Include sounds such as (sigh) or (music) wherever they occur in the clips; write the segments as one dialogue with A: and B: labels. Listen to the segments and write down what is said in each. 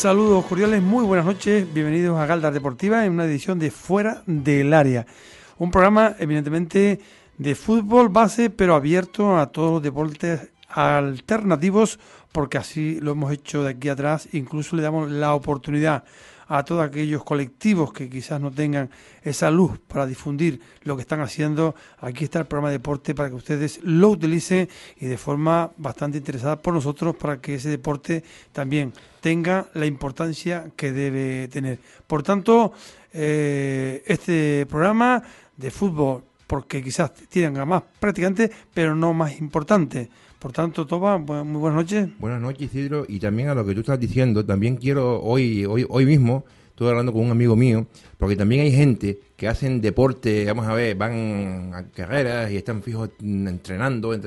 A: Saludos cordiales, muy buenas noches, bienvenidos a Galdas Deportiva en una edición de Fuera del Área. Un programa evidentemente de fútbol base, pero abierto a todos los deportes alternativos, porque así lo hemos hecho de aquí atrás, incluso le damos la oportunidad a todos aquellos colectivos que quizás no tengan esa luz para difundir lo que están haciendo. Aquí está el programa de deporte para que ustedes lo utilicen y de forma bastante interesada por nosotros para que ese deporte también tenga la importancia que debe tener. Por tanto, eh, este programa de fútbol, porque quizás tienen más practicantes, pero no más importante. Por tanto, Toba, muy buenas noches.
B: Buenas noches, Isidro. Y también a lo que tú estás diciendo, también quiero hoy, hoy, hoy mismo, estuve hablando con un amigo mío, porque también hay gente que hacen deporte, vamos a ver, van a carreras y están fijos entrenando,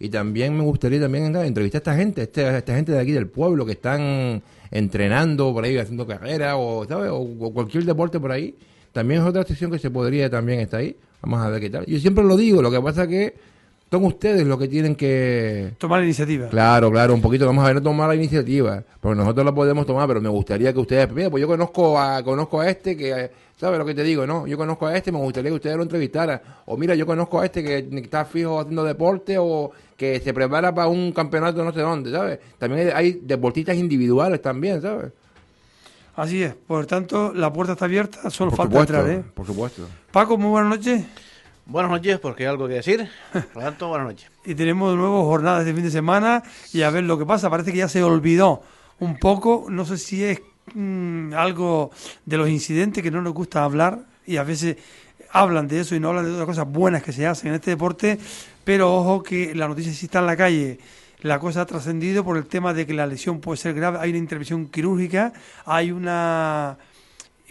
B: y también me gustaría también entrevistar a esta gente, esta, esta gente de aquí del pueblo que están entrenando por ahí, haciendo carreras o, o cualquier deporte por ahí. También es otra sesión que se podría también estar ahí. Vamos a ver qué tal. Yo siempre lo digo, lo que pasa que son ustedes los que tienen que...
A: Tomar la iniciativa.
B: Claro, claro, un poquito, vamos a ver, no tomar la iniciativa, porque nosotros la podemos tomar, pero me gustaría que ustedes, mira, pues yo conozco a, conozco a este que, ¿sabes lo que te digo? No, yo conozco a este, me gustaría que ustedes lo entrevistaran, o mira, yo conozco a este que está fijo haciendo deporte, o que se prepara para un campeonato no sé dónde, ¿sabes? También hay deportistas individuales también, ¿sabes?
A: Así es, por tanto, la puerta está abierta, solo falta entrar, ¿eh?
B: Por supuesto.
A: Paco, muy buenas noches.
C: Buenas noches, porque hay algo que decir. (laughs) Por tanto, buenas noches.
A: y tenemos de nuevo jornadas de fin de semana y a ver lo que pasa. Parece que ya se olvidó un poco. No sé si es mm, algo de los incidentes que no nos gusta hablar y a veces hablan de eso y no hablan de otras cosas buenas que se hacen en este deporte. Pero ojo que la noticia sí está en la calle. La cosa ha trascendido por el tema de que la lesión puede ser grave. Hay una intervención quirúrgica, hay una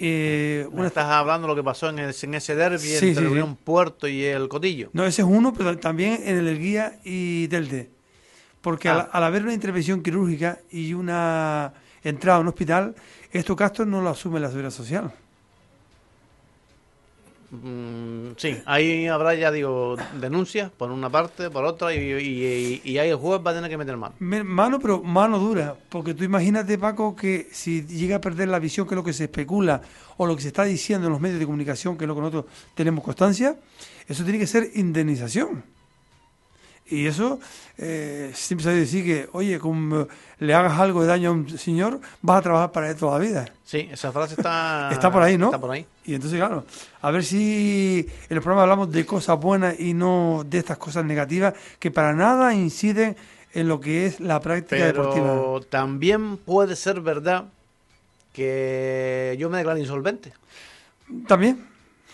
C: eh, Estás hablando de lo que pasó en, ese derby entre Unión Puerto y el Cotillo.
A: No, ese es uno, pero también en el Guía y Delte. Porque al, ah. haber una intervención quirúrgica y una entrada a un hospital, estos gastos no lo asume la seguridad social.
C: Mm, sí, ahí habrá, ya digo, denuncias por una parte, por otra, y, y, ahí el juez va a tener que meter mano.
A: Mano, pero mano dura, porque tú imagínate, Paco, que si llega a perder la visión, que es lo que se especula, o lo que se está diciendo en los medios de comunicación, que es lo que nosotros tenemos constancia, eso tiene que ser indemnización. Y eso eh, siempre se decir que, oye, como le hagas algo de daño a un señor, vas a trabajar para él toda la vida.
C: Sí, esa frase está... (laughs)
A: está por ahí, ¿no?
C: Está por ahí.
A: Y entonces, claro, a ver si en el programa hablamos de cosas buenas y no de estas cosas negativas que para nada inciden en lo que es la práctica deportiva.
C: Pero también puede ser verdad que yo me declaro insolvente.
A: También.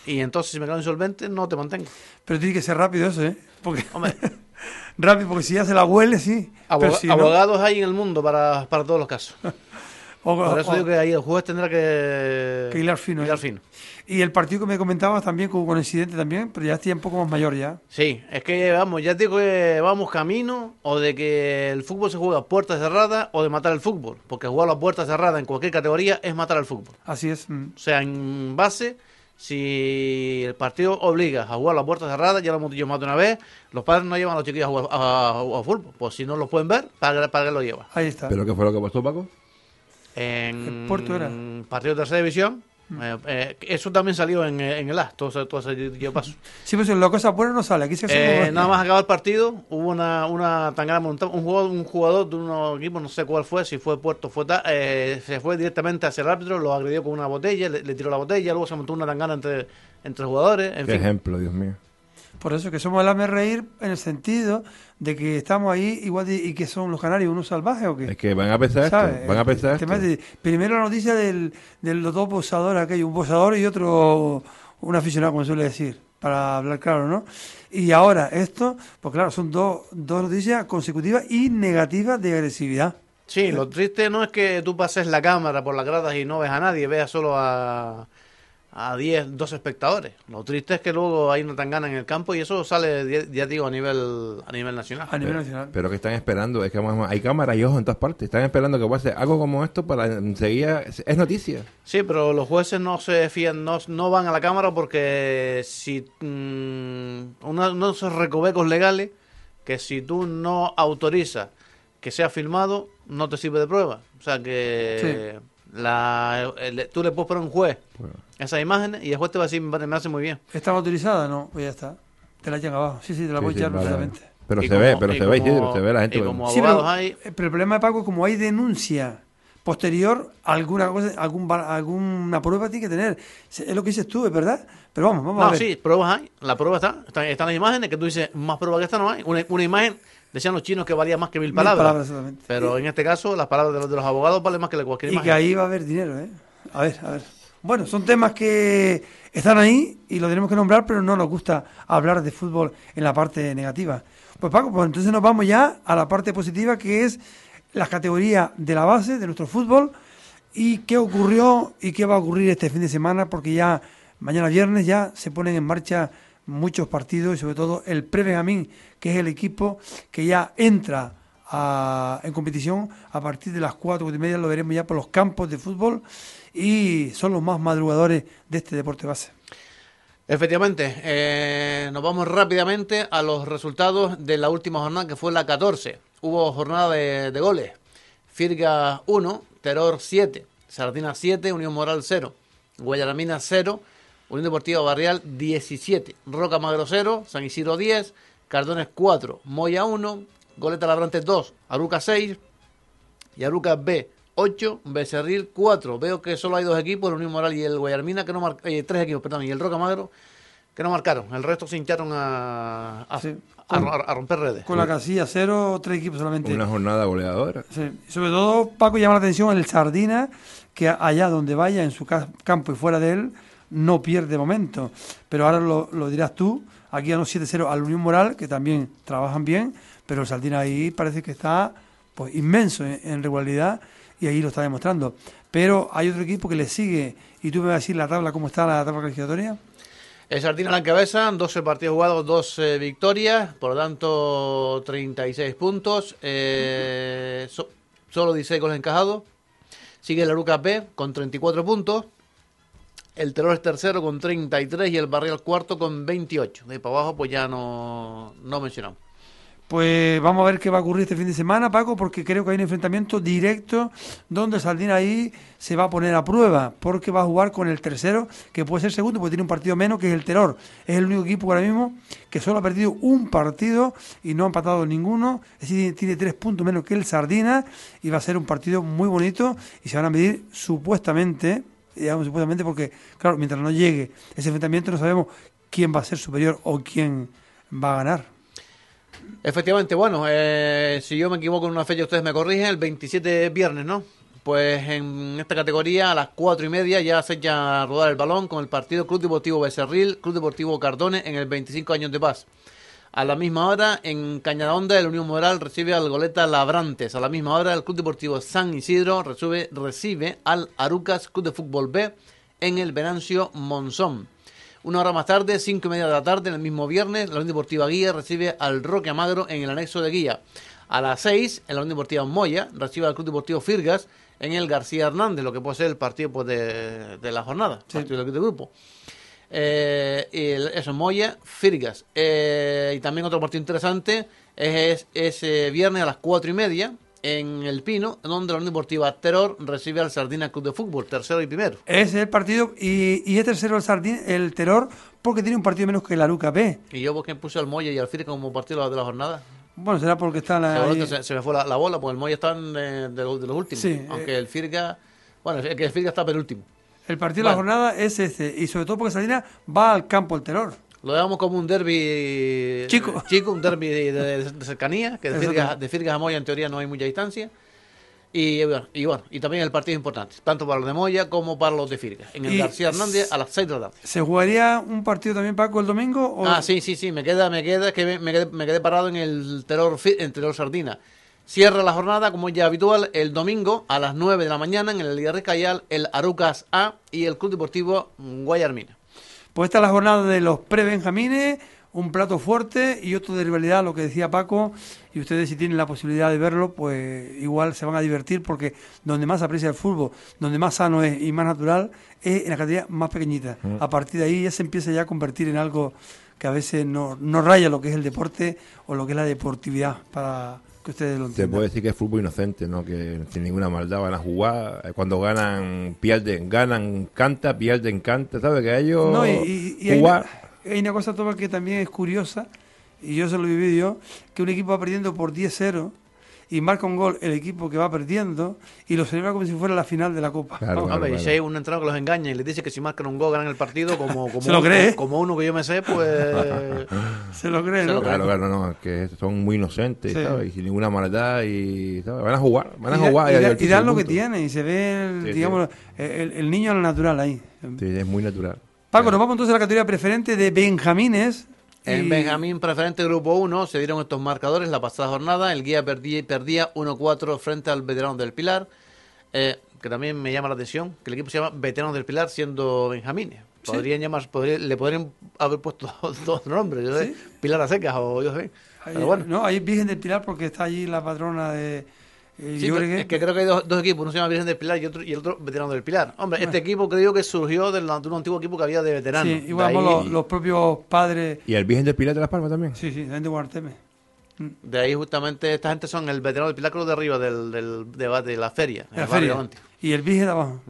C: Y entonces, si me declaro insolvente, no te mantengo.
A: Pero tiene que ser rápido eso, ¿eh? Porque... Hombre... (laughs) rápido, porque si ya se la huele, sí.
C: abogados hay en el mundo para, para todos los casos. (laughs) Por eso digo que ahí el juez tendrá que,
A: que hilar fino.
C: Hilar fino.
A: Y el partido que me comentabas también con un incidente también, pero ya estoy un poco más mayor ya.
C: Sí, es que vamos, ya digo que vamos camino o de que el fútbol se juega a puertas cerradas o de matar el fútbol, porque jugar a puertas cerradas en cualquier categoría es matar al fútbol.
A: Así es.
C: Mm. O sea, en base si el partido obliga a jugar a la puerta cerrada, ya lo hemos dicho más de una vez, los padres no llevan a los chiquillos a jugar a, fútbol. Pues si no lo pueden ver, ¿para, para qué lo lleva?
A: Ahí está.
B: ¿Pero qué fue lo que pasó, Paco?
C: En Puerto era? partido de tercera división, eh, eh, eso también salió en, en el A, todo, todo ese paso.
A: Sí, pues la cosa buena no sale. Aquí se
C: eh, nada más acabó el partido, hubo una, una tan gran un jugador, un jugador de un equipo, no sé cuál fue, si fue Puerto, fue eh, se fue directamente hacia el árbitro, lo agredió con una botella, le, tiró la botella, luego se montó una tangana entre, entre jugadores.
B: Qué ejemplo, Dios mío.
A: Por eso que somos el AME reír en el sentido de que estamos ahí igual y que son los canarios unos salvajes o qué.
B: Es que van a pensar esto, van a pensar esto.
A: primero la noticia del, de los dos posadores aquellos, un posador y otro un aficionado, como suele decir, para hablar claro, ¿no? Y ahora esto, pues claro, son dos, dos noticias consecutivas y negativas de agresividad.
C: Sí, lo triste no es que tú pases la cámara por las gradas y no ves a nadie, veas solo a a 10, 12 espectadores. Lo triste es que luego hay una tangana en el campo y eso sale, ya digo, a nivel a nivel nacional.
A: A nivel nacional.
B: Pero que están esperando, es que hay cámaras y ojos en todas partes. Están esperando que pase algo como esto para enseguida. Es noticia.
C: Sí, pero los jueces no se fían, no, no van a la cámara porque si. Mmm, uno, esos recovecos legales que si tú no autorizas que sea filmado no te sirve de prueba. O sea que la, el- tú le puedes poner a un juez esas imágenes y el juez te va a decir, "Vale, me hace muy bien.
A: ¿Estaba autorizada? No, pues ya está. Te la echan abajo. Sí, sí, te la
B: Sí,
A: voy a
B: sí,
A: echar
B: vale, vale.
A: perfectamente.
B: Pero
C: Y
B: se ve, pero se ve,
C: como-
B: Isidro, se ve la gente.
C: y como
A: Sí,
C: abogados
A: pero,
C: hay...
A: eh, pero el problema de Paco, como hay denuncia posterior, alguna cosa, algún, alguna prueba tiene que tener. Es lo que dices tú, es verdad. Pero vamos, vamos a
C: No,
A: ver.
C: sí, pruebas hay. La prueba está. Están, están las imágenes que tú dices, más prueba que esta no hay. Una, una imagen, decían los chinos que valía más que mil
A: Mil
C: palabras. pero en este caso, las palabras de los, de los abogados valen más que cualquier
A: Y que ahí va a haber dinero, ¿eh? A ver, a ver. Bueno, son temas que están ahí y lo tenemos que nombrar, pero no nos gusta hablar de fútbol en la parte negativa. Pues Paco, pues entonces nos vamos ya a la parte positiva, que es las categorías de la base de nuestro fútbol y qué ocurrió y qué va a ocurrir este fin de semana, porque ya mañana viernes ya se ponen en marcha muchos partidos y sobre todo el Pre-Benjamín, que es el equipo que ya entra a- en competición a partir de las cuatro, cuatro y media, lo veremos ya por los campos de fútbol y son los más madrugadores de este deporte base.
C: Efectivamente, eh, nos vamos rápidamente a los resultados de la última jornada, que fue la 14. Hubo jornada de, de goles. Firga 1, Terror 7, Sardina 7, Unión Moral 0, Guayaramina 0, Unión Deportiva Barrial 17, Roca Magro 0, San Isidro 10, Cardones 4, Moya 1, Goleta Labrante 2, Aruca 6, y Aruca B 8, Becerril 4. Veo que solo hay dos equipos, el Unión Moral y el Guayarmina, que no mar- eh, tres equipos, perdón, y el Roca Magro, que no marcaron. El resto se hincharon a, a,
A: Sí.
C: a- a- a romper redes.
A: Con la casilla cero, tres equipos solamente.
B: Una jornada goleadora.
A: Sí. Sobre todo, Paco llama la atención el Sardina, que allá donde vaya, en su ca- campo y fuera de él, no pierde momento. Pero ahora lo, dirás tú, aquí ganó 7-0 al Unión Moral, que también trabajan bien, pero el Sardina ahí parece que está pues inmenso en, regularidad y ahí lo está demostrando. Pero hay otro equipo que le sigue, y tú me vas a decir la tabla, cómo está la tabla clasificatoria.
C: El Sardina la cabeza, 12 partidos jugados, 12 victorias, por lo tanto 36 puntos, eh, so- solo 16 goles encajados. Sigue el Aruca P con 34 puntos. El Terror es tercero con 33 y el Barrial cuarto con 28. De ahí para abajo pues ya no, no mencionamos.
A: Pues vamos a ver qué va a ocurrir este fin de semana, Paco, porque creo que hay un enfrentamiento directo donde Sardina ahí se va a poner a prueba, porque va a jugar con el tercero, que puede ser segundo, porque tiene un partido menos, que es el Terror. Es el único equipo ahora mismo que solo ha perdido un partido y no ha empatado ninguno, es decir, tiene tres puntos menos que el Sardina y va a ser un partido muy bonito y se van a medir supuestamente, digamos supuestamente, porque claro, mientras no llegue ese enfrentamiento no sabemos quién va a ser superior o quién va a ganar.
C: Efectivamente, bueno, eh, si yo me equivoco en una fecha, ustedes me corrigen, el 27 es viernes, ¿no? Pues en esta categoría, a las cuatro y media, ya se echa a rodar el balón con el partido Club Deportivo Becerril, Club Deportivo Cardones en el 25 años de paz. A la misma hora, en Cañadonda, el Unión Moral recibe al Goleta Labrantes. A la misma hora, el Club Deportivo San Isidro recibe, recibe al Arucas Club de Fútbol B en el Venancio Monzón. Una hora más tarde, cinco y media de la tarde, en el mismo viernes, la Unión Deportiva Guía recibe al Roque Amagro en el anexo de Guía. A las seis, en la Unión Deportiva Moya, recibe al Club Deportivo Firgas en el García Hernández, lo que puede ser el partido pues, de, de la jornada,
A: Sí.
C: partido del grupo. Eh, y el- eso, Moya, Firgas. Eh, y también otro partido interesante es ese viernes a las cuatro y media en El Pino, donde la Unión Deportiva Terror recibe al Sardina Club de Fútbol, tercero y primero.
A: Ese es el partido y, y es tercero el Sardín, el Terror, porque tiene un partido menos que la Luca B.
C: Y yo, porque puse al Moya y al Firgas como partido de la jornada?
A: Bueno, será porque ahí.
C: Seguramente se, se me fue la, la bola, porque el Moya está eh, de, los, de los últimos.
A: Sí,
C: aunque
A: eh.
C: el Firga, bueno, es que el Firga está penúltimo.
A: El partido de la jornada es ese, y sobre todo porque Sardina va al campo del Terror.
C: Lo dejamos como un derby
A: Chico.
C: chico un derby de, de- de cercanía, que de. Firgas, de Firgas a Moya en teoría no hay mucha distancia. Y bueno, y bueno, y también el partido es importante, tanto para los de Moya como para los de Firgas. En el
A: Y-
C: García Hernández a las 6 de la tarde.
A: ¿Se jugaría un partido también, Paco, el domingo? O...
C: Ah, sí, sí, sí, me queda, me queda, que me, me quedé, me quedé parado en el terror, en terror Sardina. Cierra la jornada, como es ya habitual, el domingo a las 9 de la mañana en el Liga Recayal, el Arucas A y el Club Deportivo Guayarmina.
A: Pues esta es la jornada de los pre-benjamines, un plato fuerte y otro de rivalidad, lo que decía Paco, y ustedes si tienen la posibilidad de verlo, pues igual se van a divertir porque donde más aprecia el fútbol, donde más sano es y más natural, es en la categoría más pequeñita. A partir de ahí ya se empieza ya a convertir en algo que a veces no, no raya lo que es el deporte o lo que es la deportividad para que ustedes lo
B: Se
A: entiendan.
B: puede decir que es fútbol inocente, ¿no? Que sin ninguna maldad van a jugar. eh, Cuando ganan, pierden. Ganan, canta, pierden, canta. ¿Sabes? Que ellos
A: No, y, y- y hay,
B: jugar.
A: una, hay una cosa, Toma, que también es curiosa, y yo se lo viví yo, que un equipo va perdiendo por 10-0 y marca un gol el equipo que va perdiendo y lo celebra como si fuera la final de la Copa.
B: Claro,
C: Hombre,
B: claro,
C: y
B: claro.
C: si hay un entrenador que los engaña y les dice que si marcan un gol ganan el partido, como, como,
A: Se lo
C: uno-
A: cree.
C: como uno que yo me sé, pues.
A: Se lo creen,
C: Se
A: ¿no?
C: lo
B: Claro, claro, no, es que son muy inocentes,
A: Sí.
B: ¿sabes? Y sin ninguna maldad y ¿sabes? van a jugar, van a
A: Y da-
B: jugar.
A: y, da- y dan lo que tienen y se ve, el,
B: Sí, sí.
A: digamos, el, el niño al natural ahí.
B: Sí, es muy natural.
A: Paco, nos vamos entonces a la categoría preferente de Benjamines.
C: En Benjamín Preferente Grupo 1 se dieron estos marcadores la pasada jornada. El guía perdía, perdía 1-4 frente al veterano del Pilar. eh, que también me llama la atención que el equipo se llama Veterano del Pilar siendo Benjamines. Podrían llamar, podría- le podrían haber puesto (laughs) dos nombres, yo sé, Pilar a secas o yo sé.
A: Ahí-
C: Pero bueno,
A: No, ahí es Virgen del Pilar porque está allí la patrona de eh,
C: Sí,
A: Llorgue.
C: es que creo que hay dos, dos equipos, uno se llama Virgen del Pilar y, otro, y el otro Veterano del Pilar. Hombre, este equipo creo que surgió del- de un antiguo equipo que había de veteranos.
A: Sí, igual
C: ahí-
A: los, los propios padres.
B: ¿Y el Virgen del Pilar de Las Palmas también?
A: Sí, sí, también de Guarteme.
C: De ahí justamente esta gente son el veterano del Pilar, creo de arriba del, del debate de la feria. en
A: La
C: el barrio
A: feria. Y el Virgen de abajo.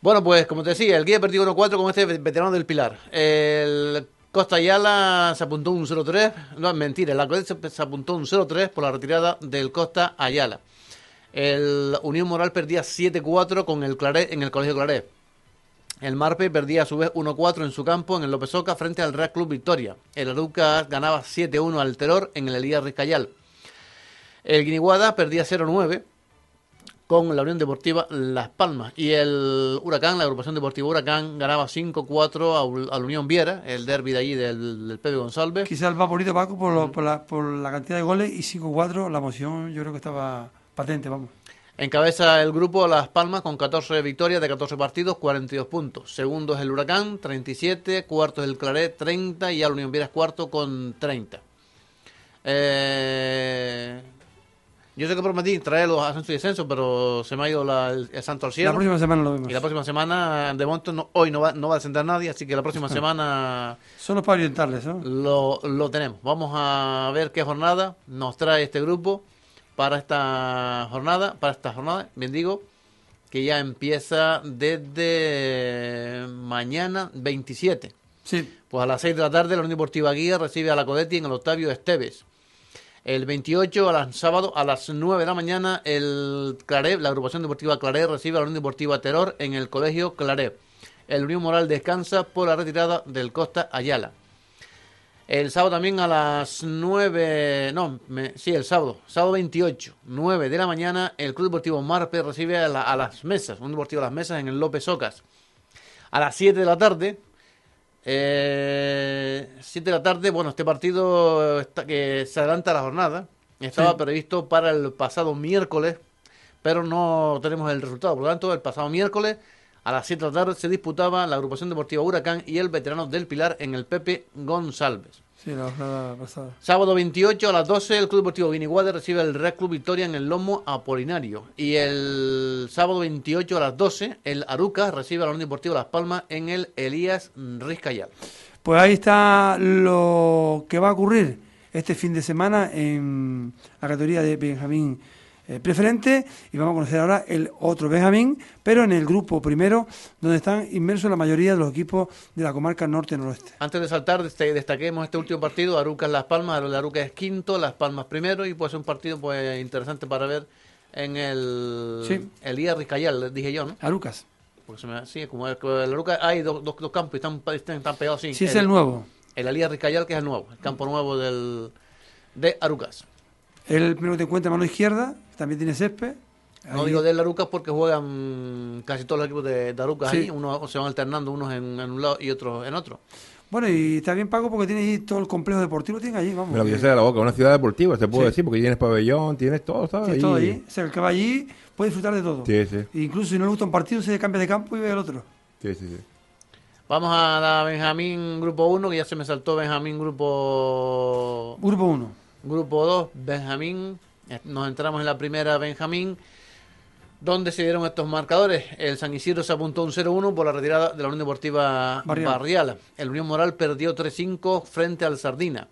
C: Bueno, pues como te decía, el guía perdió 1-4 con este veterano del Pilar. El Costa Ayala se apuntó un 0-3. No, es mentira, la Codet se, apuntó un 0-3 por la retirada del Costa Ayala. El Unión Moral perdía 7-4 con el Claret en el Colegio Claret. El Marpe perdía a su vez 1-4 en su campo en el López Oca frente al Real Club Victoria. El Aruca ganaba 7-1 al Terror en el Elías Rizcayal. El Guiniguada perdía 0-9 con la Unión Deportiva Las Palmas. Y el Huracán, la agrupación deportiva Huracán, ganaba 5-4 a, Ul- a la Unión Viera, el derby de allí del, del Pepe González.
A: Quizás el favorito, Paco, por, lo- por, la, por la cantidad de goles y 5-4, la emoción yo creo que estaba patente, vamos.
C: Encabeza el grupo Las Palmas con 14 victorias de 14 partidos, 42 puntos. Segundo es el Huracán, 37. Cuarto es el Claret, 30. Y ya la Unión Viera es cuarto con 30. Eh, yo sé que prometí traer los ascensos y descensos, pero se me ha ido la- el, el santo al cielo.
A: La próxima semana lo vemos.
C: Y la próxima semana, de momento, no- hoy no va, no va a descender nadie, así que la próxima (laughs) semana
A: Solo para orientarles, ¿no?
C: lo, lo tenemos. Vamos a ver qué jornada nos trae este grupo para esta jornada, para esta jornada, bien digo, que ya empieza desde mañana 27.
A: Sí.
C: Pues a las 6 de la tarde la Unión Deportiva Guía recibe a la Codetti en el Octavio Esteves. El 28 a las sábado a las 9 de la mañana el Claret, la agrupación deportiva Claret recibe a la Unión Deportiva Terror en el Colegio Claret. El Unión Moral descansa por la retirada del Costa Ayala. El sábado también a las 9, no, me- sí, el sábado, sábado 28, 9 de la mañana, el Club Deportivo Marpe recibe a, la- a las mesas, un deportivo a las mesas en el López Ocas. A las 7 de la tarde, eh, 7 de la tarde, bueno, este partido está, que se adelanta la jornada. Estaba
A: Sí.
C: previsto para el pasado miércoles, pero no tenemos el resultado. Por lo tanto, el pasado miércoles a las 7 de la tarde se disputaba la agrupación deportiva Huracán y el veterano del Pilar en el Pepe González.
A: Sí, la jornada pasada.
C: Sábado 28 a las 12 el Club Deportivo Guiniguade recibe el Red Club Victoria en el Lomo Apolinario. Y el sábado 28 a las 12 el Aruca recibe a la Unión Deportiva Las Palmas en el Elías Rizcayal.
A: Pues ahí está lo que va a ocurrir este fin de semana en la categoría de Benjamín eh, preferente y vamos a conocer ahora el otro Benjamín, pero en el grupo primero, donde están inmersos la mayoría de los equipos de la comarca norte-noroeste.
C: Antes de saltar, dest- destaquemos este último partido, Aruca Las Palmas, el Aruca es quinto, Las Palmas primero y puede ser un partido pues interesante para ver en el
A: Sí.
C: Elías Rizcayal, dije yo, ¿no?
A: Arucas.
C: Porque se me, sí, como el, el Aruca hay dos, dos, dos campos y están, están, están pegados así.
A: Sí, es el nuevo.
C: El Elías Rizcayal, que es el nuevo, el campo nuevo del, de Arucas.
A: El primero que te encuentra mano izquierda, también tiene césped.
C: No
A: Ahí-
C: digo del Arucas porque juegan casi todos los equipos de, de Arucas
A: Sí.
C: ahí, unos se van alternando, unos en, en un lado y otros en otro.
A: Bueno, y está bien pago porque tiene ahí todo el complejo deportivo, tiene allí, vamos.
B: Lo que de la boca, una ciudad deportiva, se puede
A: Sí.
B: decir, porque tienes pabellón, tienes todo, ¿sabes?
A: sí, todo
B: Ahí.
A: allí. O sea, el que va allí puede disfrutar de todo.
B: Sí, sí,
A: Incluso si no le gusta un partido, se cambia de campo y ve el otro.
B: sí, sí, sí.
C: Vamos a la Benjamín Grupo 1, que ya se me saltó Benjamín Grupo
A: Grupo 1.
C: Grupo 2, Benjamín. Eh, Nos entramos en la primera Benjamín, donde se dieron estos marcadores. El San Isidro se apuntó un 0-1 por la retirada de la Unión Deportiva
A: Barrial.
C: Barrial. El Unión Moral perdió 3-5 frente al Sardina.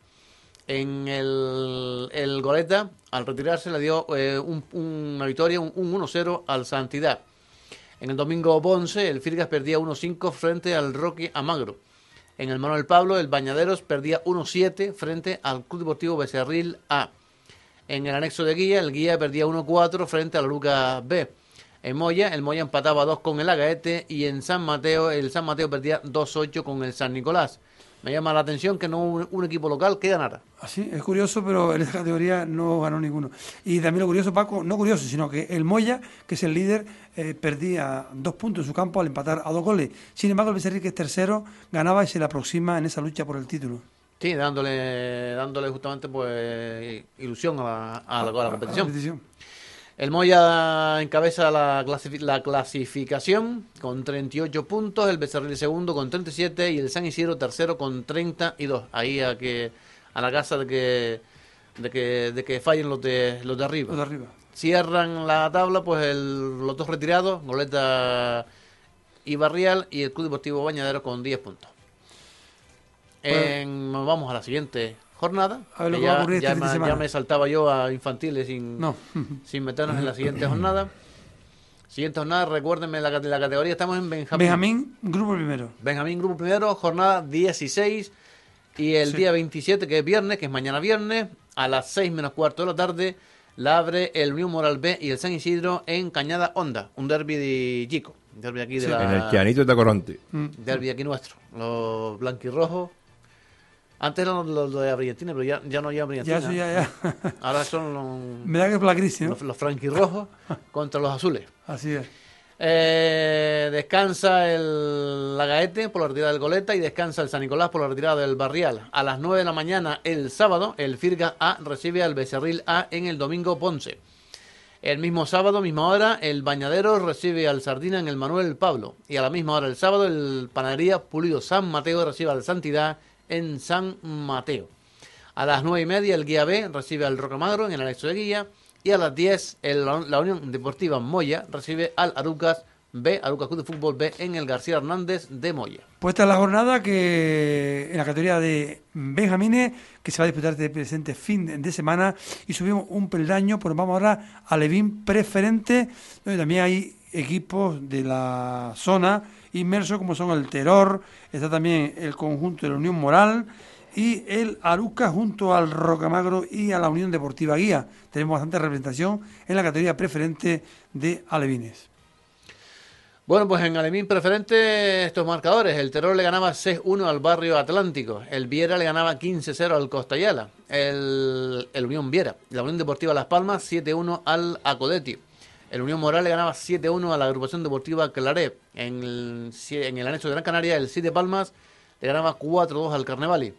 C: En el, el Goleta, al retirarse, le dio eh, un- una victoria, un, un 1-0 al Santidad. En el domingo Ponce, el Firgas perdía 1-5 frente al Roque Amagro. En el Manuel Pablo, el Bañaderos perdía 1-7 frente al Club Deportivo Becerril A. En el anexo de Guía, el Guía perdía 1-4 frente al Lucas B. En Moya, el Moya empataba 2 con el Agaete y en San Mateo, el San Mateo perdía 2-8 con el San Nicolás. Me llama la atención que no un, un equipo local que ganara.
A: Así, es curioso, pero en esta categoría no ganó ninguno. Y también lo curioso, Paco, no curioso, sino que el Moya, que es el líder, eh, perdía dos puntos en su campo al empatar a dos goles. Sin embargo, el Becerril, que es tercero, ganaba y se le aproxima en esa lucha por el título.
C: Sí, dándole, dándole justamente pues ilusión a la, a la- a la competición. El Moya encabeza la, clasifi- la clasificación con 38 puntos, el Becerril segundo con 37 y el San Isidro tercero con 32. Ahí a que a la casa de que de que, de que fallen los de los de arriba.
A: Los de arriba.
C: Cierran la tabla pues el- los dos retirados, Goleta y Barrial y el Club Deportivo Bañadero con 10 puntos. En- vamos a la siguiente jornada.
A: A ver lo
C: que
A: va a
C: ya,
A: ocurrir este
C: ya me-
A: semana.
C: ya me saltaba yo a infantiles sin,
A: No.
C: sin meternos en la (clears throat) siguiente jornada. Siguiente jornada, recuérdenme la, la categoría, estamos en Benjamín.
A: Benjamín, grupo primero.
C: Benjamín Grupo Primero, jornada 16 y el
A: Sí.
C: día 27, que es viernes, que es mañana viernes, a las 6 menos cuarto de la tarde, la abre el Unión Moral B y el San Isidro en Cañada Honda, un derby de Chico, un derby aquí de
A: Sí.
C: la...
B: En el Chianito de Coronte.
A: Mm.
C: derbi aquí nuestro, los blanquirrojos. Antes eran los, los de Brillantina, pero ya, ya no llevan
A: Ya
C: Brillantina.
A: eso ya, ya. (laughs)
C: Ahora son los,
A: Me da que la crisis, ¿no?
C: los, los franquirrojos (laughs) contra los azules.
A: Así es.
C: Eh, descansa el Lagaete por la retirada del Goleta y descansa el San Nicolás por la retirada del Barrial. A las 9 de la mañana el sábado, el Firga A recibe al Becerril A en el domingo Ponce. El mismo sábado, misma hora, el Bañadero recibe al Sardina en el Manuel Pablo. Y a la misma hora el sábado, el Panadería Pulido San Mateo recibe al Santidad en San Mateo. A las nueve y media el Guía B recibe al Rocamagro en el anexo de Guía. Y a las 10 el- la Unión Deportiva Moya recibe al Arucas B, Arucas Club de Fútbol B en el García Hernández de Moya.
A: Pues esta es la jornada que en la categoría de Benjamines que se va a disputar este presente fin de semana y subimos un peldaño, pues vamos ahora a Levín preferente, donde también hay equipos de la zona inmersos como son el Terror, está también el conjunto de la Unión Moral y el Aruca junto al Rocamagro y a la Unión Deportiva Guía. Tenemos bastante representación en la categoría preferente de Alevines.
C: Bueno, pues en Alemín preferente estos marcadores. El Terror le ganaba 6-1 al Barrio Atlántico. El Viera le ganaba 15-0 al Costayala. El, el Unión Viera. La Unión Deportiva Las Palmas 7-1 al Acodeti. El Unión Moral le ganaba 7-1 a la agrupación deportiva Claret. En el, anexo de Gran Canaria, el Siete Palmas le ganaba 4-2 al Carnevali.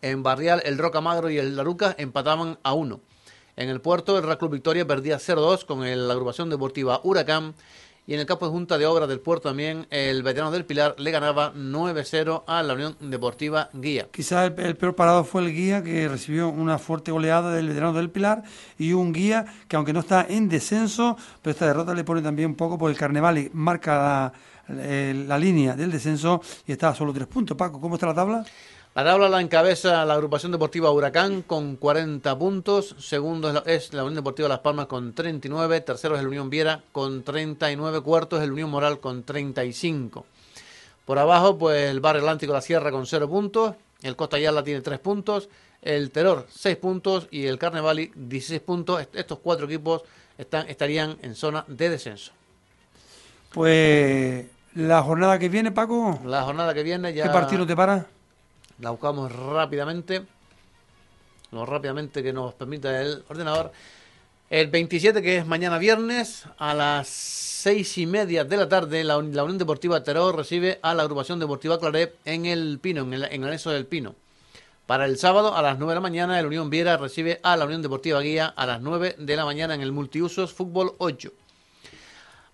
C: En Barrial, el Roca Magro y el Laruca empataban a 1. En el puerto, el Real Club Victoria perdía 0-2 con la agrupación deportiva Huracán. Y en el campo de Junta de Obras del Puerto también, el veterano del Pilar le ganaba 9-0 a la Unión Deportiva Guía.
A: Quizás el, el peor parado fue el guía que recibió una fuerte goleada del veterano del Pilar y un guía que aunque no está en descenso, pero esta derrota le pone también un poco por el Carnaval y marca la, eh, la línea del descenso y está a solo tres puntos. Paco, ¿cómo está la tabla?
C: La tabla la encabeza la agrupación deportiva Huracán con 40 puntos. Segundo es la, es la Unión Deportiva Las Palmas con 39. Tercero es el Unión Viera con 39. Cuarto es el Unión Moral con 35. Por abajo, pues el Barrio Atlántico La Sierra con 0 puntos. El Costa Yala tiene 3 puntos. El Terror 6 puntos. Y el Carnevali 16 puntos. Est- Estos cuatro equipos están, estarían en zona de descenso.
A: Pues la jornada que viene, Paco,
C: La jornada que viene ya.
A: ¿qué partido te para?
C: La buscamos rápidamente. Lo rápidamente que nos permita el ordenador. El 27, que es mañana viernes, a las seis y media de la tarde, la, Uni- la Unión Deportiva Terror recibe a la agrupación deportiva Claret en el Pino, en el, en anexo del Pino. Para el sábado, a las 9 de la mañana, el Unión Viera recibe a la Unión Deportiva Guía a las 9 de la mañana en el Multiusos Fútbol 8.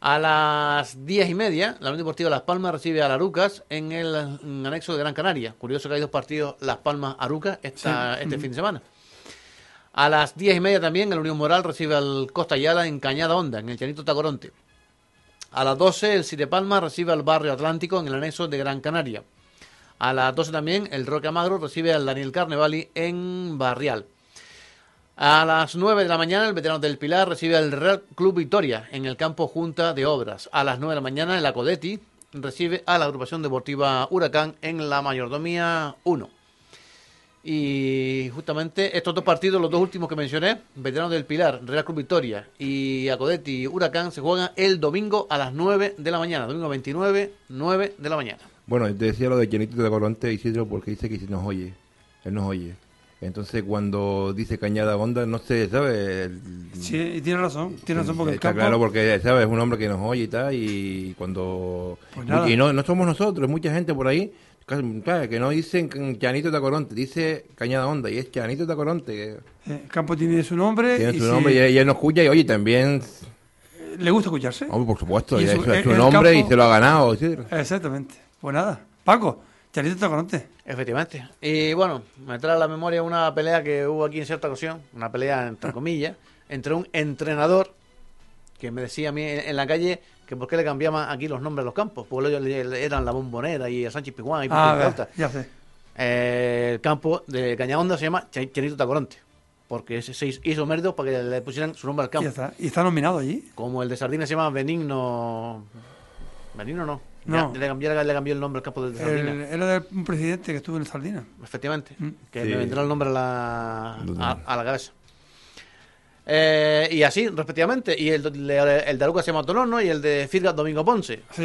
C: A las diez y media, la Unión Deportiva Las Palmas recibe a Larucas en el anexo de Gran Canaria. Curioso que hay dos partidos Las Palmas-Arucas este fin de semana. A las diez y media también, el Unión Moral recibe al Costa Yala en Cañada Honda, en el Llanito Tacoronte. A las 12, el Siete Palmas recibe al Barrio Atlántico en el anexo de Gran Canaria. A las 12 también el Roque Amagro recibe al Daniel Carnevali en Barrial. A las 9 de la mañana, el veterano del Pilar recibe al Real Club Victoria en el campo Junta de Obras. A las 9 de la mañana, el Acodetti recibe a la agrupación deportiva Huracán en la Mayordomía 1. Y justamente estos dos partidos, los dos últimos que mencioné, Veterano del Pilar, Real Club Victoria y Acodetti Huracán, se juegan el domingo a las 9 de la mañana. Domingo 29, 9 de la mañana.
B: Bueno, te decía lo de Llenito de Colonte Isidro porque dice que si nos oye, él nos oye. Entonces cuando dice Cañada Honda, no sé, ¿sabes?
A: Sí, y tiene razón, tiene razón porque el campo...
B: claro porque, ¿sabes? Es un hombre que nos oye y tal, y cuando...
A: Pues nada.
B: y no, no somos nosotros, mucha gente por ahí, claro, que no dicen Chanito Tacoronte, dice Cañada Honda, y es Chanito Tacoronte, que
A: eh, El campo tiene su nombre
B: tiene
A: y
B: su
A: si-
B: nombre, y, él- y él nos escucha, y oye, también,
A: le gusta escucharse.
B: por supuesto,
A: Y
B: y
A: su-
B: eso es su
A: el- el
B: nombre y se lo ha ganado, Isidro.
A: Exactamente. Pues nada, Paco, Charito Tacoronte.
C: Efectivamente. Y bueno, me trae a la memoria una pelea que hubo aquí en cierta ocasión, una pelea entre comillas, entre un entrenador que me decía a mí en, la calle que por qué le cambiaban aquí los nombres a los campos, porque ellos eran la bombonera y el Sánchez Piguán y
A: Ah, ver, ya sé.
C: Eh, el campo de Cañahonda se llama Ch- Chenito Tacoronte, porque se hizo mérito para que le pusieran su nombre al
A: Y
C: campo.
A: está. Y está nominado allí.
C: Como el de Sardina se llama Benigno. Benigno no.
A: No.
C: Ya, le, cambié, le cambié el nombre al campo de Sardina.
A: El- era de un presidente que estuvo en Sardina.
C: Efectivamente.
A: Mm.
C: Que
B: Sí.
C: me vendrá el nombre a la, a, a la cabeza. Eh, y así, respectivamente. Y el, el, el de Aruca se llama Tonorno y el de Firga Domingo Ponce.
A: Sí.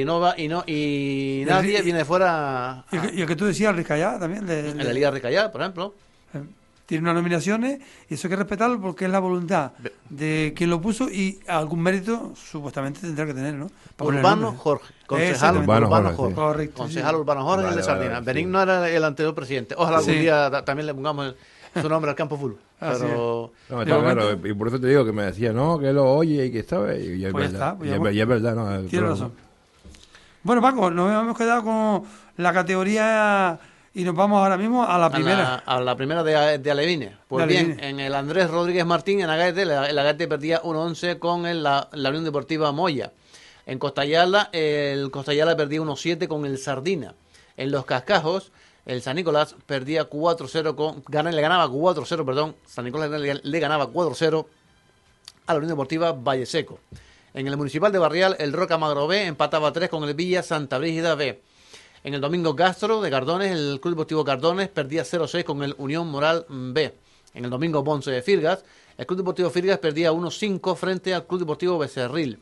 C: Y no va, y no, y nadie
A: Ri-
C: viene de fuera
A: Y el, que- y el que tú decías, Ricayá, también. de-
C: en
A: de-
C: la Liga Ricayá, por ejemplo.
A: eh, tiene unas nominaciones y eso hay que respetarlo porque es la voluntad de quien lo puso y algún mérito supuestamente tendrá que tener, ¿no? Para
C: Urbano. Jorge. Concejal. Urbano,
B: Urbano Jorge,
C: Jorge.
A: Correcto,
C: Concejal
A: sí.
C: Urbano Jorge, el de
B: Vale,
C: Sardina.
B: vale,
C: Benigno
B: sí.
C: era el anterior presidente. Ojalá algún
A: Sí.
C: día ta- también le pongamos el- su (laughs) nombre al campo full. Pero
B: No, está claro, y por eso te digo que me decía, no, que lo oye y que sabe, y es
A: Pues ya
B: verdad,
A: está, pues
B: y
A: ya
B: es,
A: hemos-
B: y es verdad, no,
A: Tiene razón. Bueno, Paco, nos hemos quedado con la categoría y nos vamos ahora mismo a la
C: a
A: primera.
C: la, a la primera de, de Alevine. Pues
A: De
C: bien, en el Andrés Rodríguez Martín, en Agaete, la- el Agaete perdía 1-11 con el- la, la Unión Deportiva Moya. En Costayala, el Costayala perdía 1-7 con el Sardina. En los Cascajos, el San Nicolás perdía 4-0 con... gana- le ganaba 4-0, perdón. San Nicolás le, le ganaba 4-0 a la Unión Deportiva Valle Seco. En el Municipal de Barrial, el Roca Magro B empataba 3 con el Villa Santa Brígida B. En el Domingo Castro de Cardones, el Club Deportivo Cardones perdía 0-6 con el Unión Moral B. En el Domingo Ponce de Firgas, el Club Deportivo Firgas perdía 1-5 frente al Club Deportivo Becerril.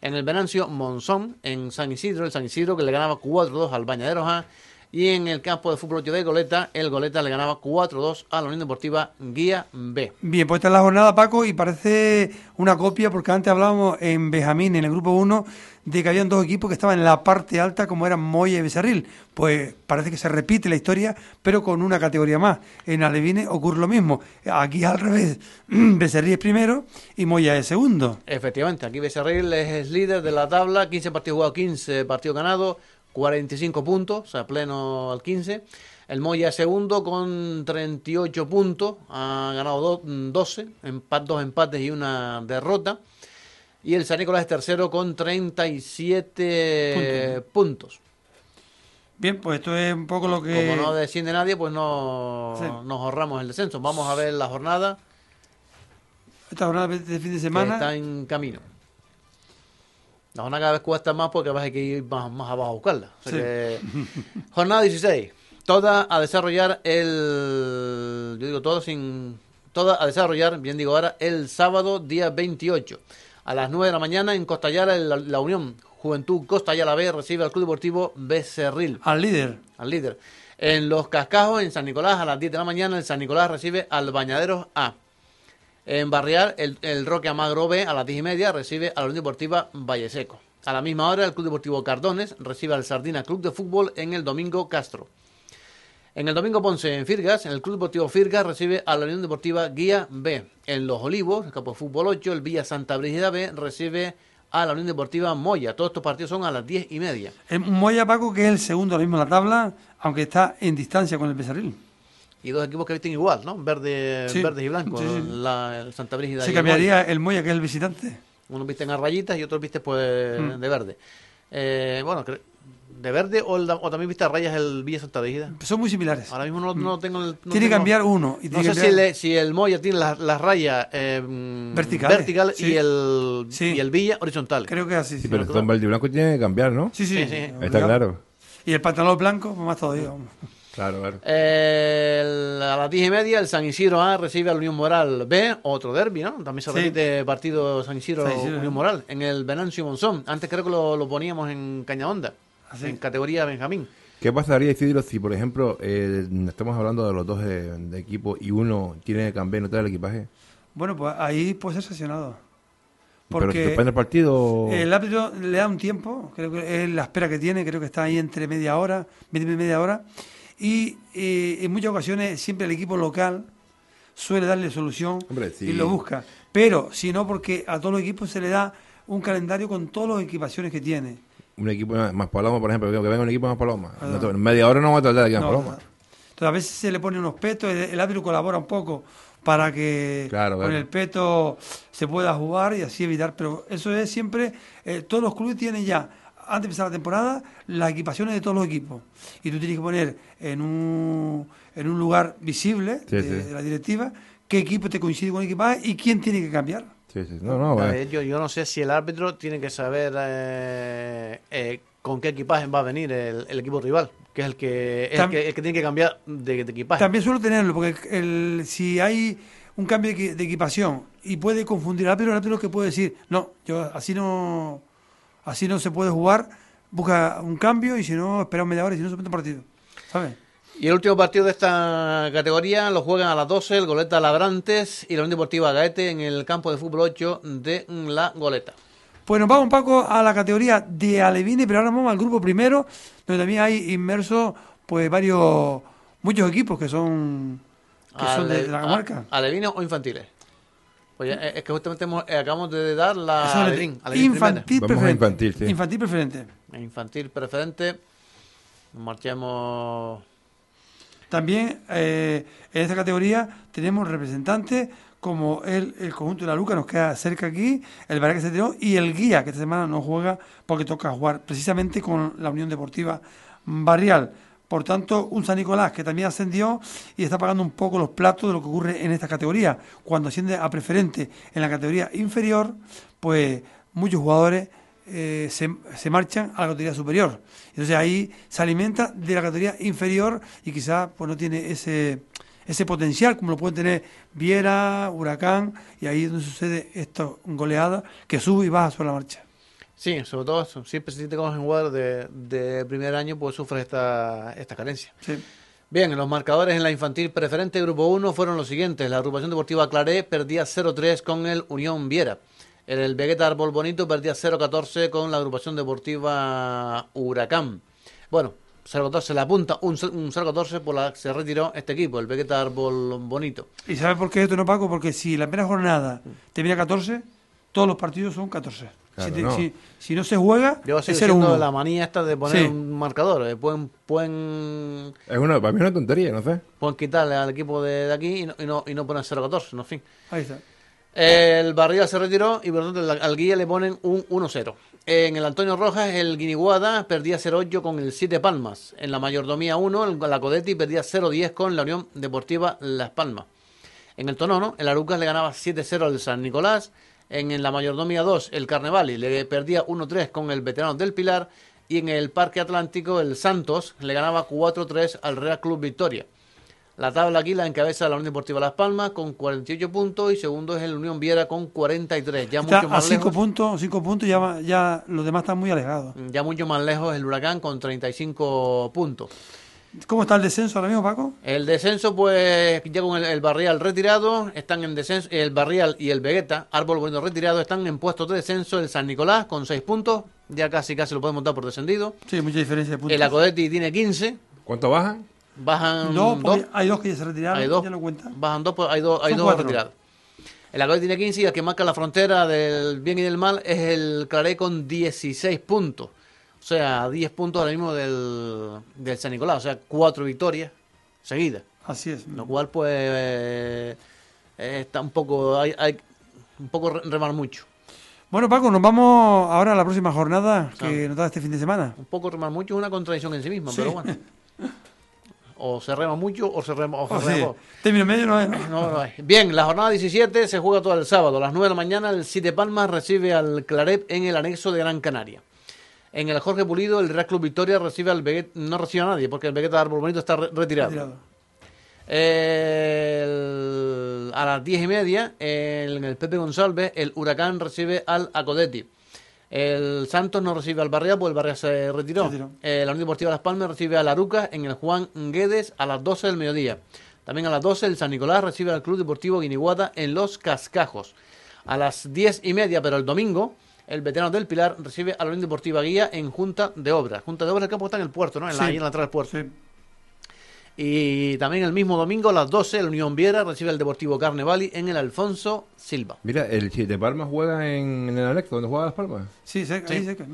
C: En el Venancio Monzón, en San Isidro, el San Isidro que le ganaba 4-2 al Bañaderos A. Y en el campo de fútbol 8 de Goleta, el Goleta le ganaba 4-2 a la Unión Deportiva Guía B.
A: Bien, pues esta es la jornada, Paco, y parece una copia, porque antes hablábamos en Benjamín, en el grupo 1, de que habían dos equipos que estaban en la parte alta, como eran Moya y Becerril. Pues parece que se repite la historia, pero con una categoría más. En Alevine ocurre lo mismo. Aquí al revés, (clears throat) Becerril es primero y Moya es segundo.
C: Efectivamente, aquí Becerril es líder de la tabla, 15 partidos jugados, 15 partidos ganados, 45 puntos, o sea, pleno al 15. El Moya segundo con 38 puntos, ha ganado do- 12, empat, dos empates y una derrota. Y el San Nicolás es tercero con 37 puntos.
A: Bien, pues esto es un poco lo que...
C: Como no desciende nadie, pues no
A: Sí.
C: nos ahorramos el descenso. Vamos a ver la jornada
A: Esta jornada de fin de
C: que
A: semana...
C: está en camino. La jornada cada vez cuesta más porque vas a ir más, más abajo a buscarla. O sea
A: Sí.
C: que- (laughs) jornada 16. Toda a desarrollar el... Yo digo todo sin... Toda a desarrollar, bien digo ahora, el sábado día 28. A las 9 de la mañana en Costayala, la, la Unión Juventud Costayala B recibe al Club Deportivo Becerril
A: Al líder.
C: al líder. En los cascajos, en San Nicolás, a las 10 de la mañana, el San Nicolás recibe al Bañaderos A. En Barrial, el, Roque Amagro B, a las 10 y media, recibe a la Unión Deportiva Valle Seco. A la misma hora, el Club Deportivo Cardones recibe al Sardina Club de Fútbol en el Domingo Castro. En el Domingo Ponce, en Firgas, el Club Deportivo Firgas recibe a la Unión Deportiva Guía B. En Los Olivos, el Campo de Fútbol 8, el Villa Santa Brígida B recibe a la Unión Deportiva Moya. Todos estos partidos son a las 10 y media.
A: El Moya, Paco, que es el segundo ahora mismo en la tabla, aunque está en distancia con el Becerril.
C: Y dos equipos que visten igual, ¿no? Verde,
A: Sí.
C: verdes y blancos.
A: Sí, sí.
C: La, el Santa Brígida
A: Se
C: y el
A: cambiaría el Moya, que es el visitante.
C: Unos visten a rayitas y otros visten pues
A: Mm.
C: de verde. Eh, bueno, de verde o, el- o también viste a rayas el Villa Santa Brígida?
A: Son muy similares.
C: Ahora mismo no, no tengo el. no
A: tiene que cambiar uno. Y
C: No sé si, le- si el Moya tiene las, las rayas eh, mm,
A: Verticales,
C: vertical
A: sí.
C: y, el,
A: Sí.
C: y el Villa horizontal.
A: Creo que así.
B: Sí,
A: Sí,
B: pero
C: claro.
B: Don Verde y Blanco tiene que cambiar, ¿no?
A: sí. sí,
C: Sí.
B: Está claro.
A: Y el pantalón blanco, pues más todavía.
B: Claro, claro.
C: Eh, el- a las 10 y media el San Isidro A recibe al Unión Moral B, otro derby, ¿no? También se
A: Sí.
C: repite partido San Isidro,
A: San Isidro,
C: Unión
A: ¿eh?
C: Moral en el Venancio Monzón. Antes creo que lo, lo poníamos en Cañahonda,
A: Así.
C: en categoría Benjamín.
B: ¿Qué pasaría, Isidro, si, por ejemplo, eh, estamos hablando de los dos de, de equipo y uno tiene que cambiar y no trae el equipaje?
A: Bueno, pues ahí puede ser sancionado.
B: Pero
A: Porque
B: depende del partido.
A: el árbitro le da un tiempo, creo que es la espera que tiene, creo que está ahí entre media hora, media, media hora. Y eh, en muchas ocasiones siempre el equipo local suele darle solución
B: Hombre, sí.
A: y lo busca. Pero si no, porque a todos los equipos se le da un calendario con todas las equipaciones que tiene.
B: Un equipo más, paloma, por ejemplo, que venga un equipo más paloma.
A: Ah.
B: No te- en media hora no va a tratar aquí más
A: No,
B: paloma.
A: Entonces a veces se le pone unos petos, el, el árbitro colabora un poco para que
B: Claro,
A: con
B: claro.
A: el peto se pueda jugar y así evitar, pero eso es siempre, eh, todos los clubes tienen ya, antes de empezar la temporada, las equipaciones de todos los equipos. Y tú tienes que poner en un, en un lugar visible
B: Sí,
A: de,
B: sí.
A: de la directiva qué equipo te coincide con el equipaje y quién tiene que cambiar.
B: Sí, sí. No, no, bueno.
C: ver, yo, yo no sé si el árbitro tiene que saber eh, eh, con qué equipaje va a venir el, el equipo rival, que es el que, es el
A: Tam-
C: que, el que tiene que cambiar de, de equipaje.
A: También suelo tenerlo, porque el, si hay un cambio de, equi- de equipación y puede confundir al árbitro, el árbitro que puede decir, no, yo así no así no se puede jugar, busca un cambio y si no, espera media hora y si no se mete un partido. ¿Sabes?
C: Y el último partido de esta categoría lo juegan a las 12 el Goleta Labrantes y la Unión Deportiva Gaete en el campo de fútbol 8 de La Goleta.
A: Pues nos vamos, Paco, a la categoría de Alevine, pero ahora vamos al grupo primero, donde también hay inmersos pues varios, muchos equipos que son, que son de, de la comarca.
C: ¿Alevinos o infantiles? Pues ya, eh, es que justamente hemos- eh, acabamos de dar la
A: Eso infantil
B: Vamos a
A: preferente.
B: infantil, sí.
A: Infantil preferente.
C: Infantil preferente. Marchemos.
A: También eh, en esta categoría tenemos representantes como el, el conjunto de la Luca, nos queda cerca aquí, el se tiró y el Guía, que esta semana no juega porque toca jugar precisamente con la Unión Deportiva Barrial. Por tanto, un San Nicolás que también ascendió y está pagando un poco los platos de lo que ocurre en esta categoría. Cuando asciende a preferente en la categoría inferior, pues muchos jugadores eh, se, marchan a la categoría superior. Entonces ahí se alimenta de la categoría inferior y quizás pues no tiene ese, ese potencial como lo pueden tener Viera, Huracán, y ahí es donde sucede esta goleada que sube y baja sobre la marcha.
C: Sí, sobre todo eso. Siempre si te coges en jugador de, de primer año, pues sufres esta, esta carencia.
A: Sí.
C: Bien, los marcadores en la infantil preferente grupo 1 fueron los siguientes. La agrupación deportiva Claré perdía 0-3 con el Unión Viera. El, Vegeta Árbol Bonito perdía 0-14 con la agrupación deportiva Huracán. Bueno, 0-14 la apunta, un, un 0-14 por la que se retiró este equipo, el Vegeta Árbol Bonito.
A: ¿Y sabes por qué esto no, Paco? Porque si la primera jornada termina 14, todos los partidos son 14.
B: Claro,
A: si, te-
B: no.
A: si- si no se juega,
C: Yo
A: es
C: siendo
A: 0-1.
C: la manía esta de poner
A: Sí.
C: un marcador. eh, Pueden, pueden,
B: Es una, para mí es una tontería, no sé.
C: pueden quitarle al equipo de, de aquí y no, y no, y no poner 0-14, no en fin.
A: Ahí está.
C: El Barrial se retiró y por lo tanto al- guía le ponen un 1-0. En el Antonio Rojas, el Guiniguada perdía 0-8 con el 7 Palmas. En la Mayordomía 1, el- la Codetti perdía 0-10 con la Unión Deportiva Las Palmas. En el Tonono, el Arucas le ganaba 7-0 al San Nicolás. En, la Mayordomía 2, el Carnevali le perdía 1-3 con el Veterano del Pilar. Y en el Parque Atlántico, el Santos le ganaba 4-3 al Real Club Victoria. La tabla aquí la encabeza la Unión Deportiva Las Palmas con 48 puntos y segundo es el Unión Viera con 43. Ya
A: Está
C: mucho
A: a
C: más
A: 5
C: lejos.
A: puntos, cinco puntos ya, ya los demás están muy alejados.
C: Ya mucho más lejos el Huracán con 35 puntos.
A: ¿Cómo está el descenso ahora mismo, Paco?
C: El descenso, pues, ya con el, el Barrial retirado, están en descenso, el Barrial y el Vegeta, Árbol Bonito retirado, están en puestos de descenso el San Nicolás con 6 puntos, ya casi casi lo podemos dar por descendido.
A: Sí, mucha diferencia de puntos.
C: El Acodetti tiene 15,
B: ¿Cuánto bajan?
C: bajan
A: Dos,
C: dos,
A: hay dos que ya se retiraron,
C: hay dos,
A: ya no cuentan.
C: bajan dos, pues, hay dos, hay
A: Son
C: dos
A: cuatro.
C: retirados. El Acodetti tiene 15 y el que marca la frontera del bien y del mal es el Claré con 16 puntos. O sea, 10 puntos ahora mismo del, del San Nicolás, o sea, cuatro victorias seguidas.
A: Así es.
C: Lo cual, pues, eh, está un poco, hay, hay un poco re- remar mucho.
A: Bueno, Paco, nos vamos ahora a la próxima jornada que nos da este fin de semana.
C: Un poco remar mucho es una contradicción en sí misma,
A: Sí.
C: pero bueno. O se rema mucho o se rema, o se
A: Oh, sí.
C: rema poco.
A: Término medio no es.
C: No, no hay. Bien, la jornada 17 se juega todo el sábado. A las 9 de la mañana, el Siete Palmas recibe al Claret en el anexo de Gran Canaria. En el Jorge Pulido, el Real Club Victoria recibe al Veguet, no recibe a nadie porque el Vegueta de Árbol Bonito está re- retirado.
A: Retirado.
C: El- a las 10 y media, en el Pepe González, el Huracán recibe al Acodeti. El Santos no recibe al Barrea, pues el Barrea se retiró.
A: Retiró.
C: Eh, la Unión Deportiva Las Palmas recibe al Aruca en el Juan Guedes a las 12 del mediodía. También a las 12 el San Nicolás recibe al Club Deportivo Guiniguata en Los Cascajos. A las 10 y media, pero el domingo, el veterano del Pilar recibe a la Unión Deportiva Guía en Junta de Obras. Junta de Obras, el campo está en el puerto, ¿no? En la,
A: Sí.
C: ahí en la entrada del puerto.
A: Sí.
C: Y también el mismo domingo a las 12 el Unión Viera recibe al Deportivo Carnevali en el Alfonso Silva.
B: Mira, el Siete Palmas juega en, en el anexo, donde juega Las Palmas.
A: Sí, cerca,
C: Sí.
A: ahí cerca.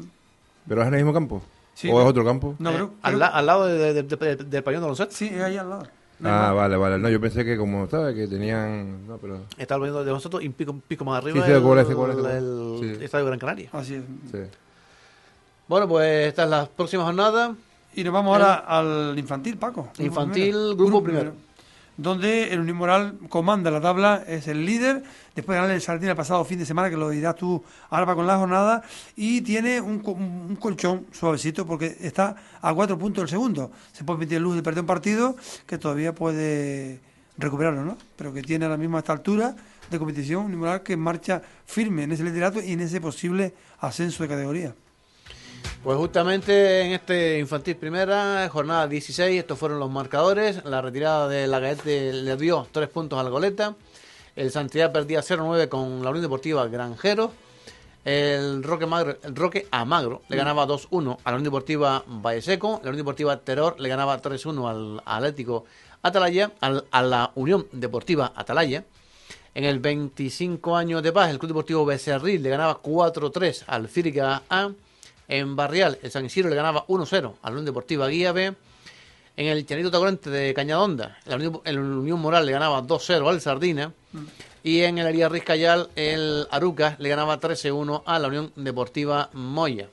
B: Pero es en el mismo campo.
A: Sí.
B: ¿O es otro campo?
A: No,
C: Eh,
A: creo-
C: al,
A: creo-
C: la- al lado de- de- de- de- del pabellón de baloncesto
A: Sí, es ahí al lado.
B: Ah, vale, vale. No, yo pensé que como, ¿sabes? Que tenían... No, pero...
C: está el pabellón de baloncesto y un pico, un pico más arriba
B: Sí, sí,
C: el,
B: cuál es, sí, cuál es,
C: el,
B: cuál es. Sí.
C: Estadio Gran Canaria.
A: Así es.
B: Sí.
C: Bueno, pues esta es la próxima jornada.
A: Y nos vamos ahora al infantil, Paco. Grupo
C: Infantil,
A: primero.
C: grupo primero.
A: Donde el Unimoral comanda la tabla, es el líder, después de ganarle el Sardina el pasado fin de semana, que lo dirás tú ahora con la jornada, y tiene un, un colchón suavecito porque está a cuatro puntos del segundo. Se puede permitir lujo de perder un partido que todavía puede recuperarlo, ¿no? Pero que tiene ahora mismo a esta altura de competición un Unimoral que marcha firme en ese liderato y en ese posible ascenso de categoría.
C: Pues justamente en este infantil primera, jornada 16, estos fueron los marcadores. La retirada de la Gaete le dio tres puntos al Goleta. El Santidad perdía 0-9 con la Unión Deportiva Granjero. El Roque, Magro, el Roque Amagro le ganaba 2-1 a la Unión Deportiva Valle Seco. La Unión Deportiva Terror le ganaba 3-1 al Atlético Atalaya, al- a la Unión Deportiva Atalaya. En el 25 años de paz, el Club Deportivo Becerril le ganaba 4-3 al Fírica A. En Barrial, el San Isidro le ganaba 1-0 a la Unión Deportiva Guía B. En el Chanito Tacorente de Cañadonda, la Unión, el Unión Moral le ganaba 2-0 al Sardina. Y en el Aría Riscayal, el Aruca le ganaba 13-1 a la Unión Deportiva Moya.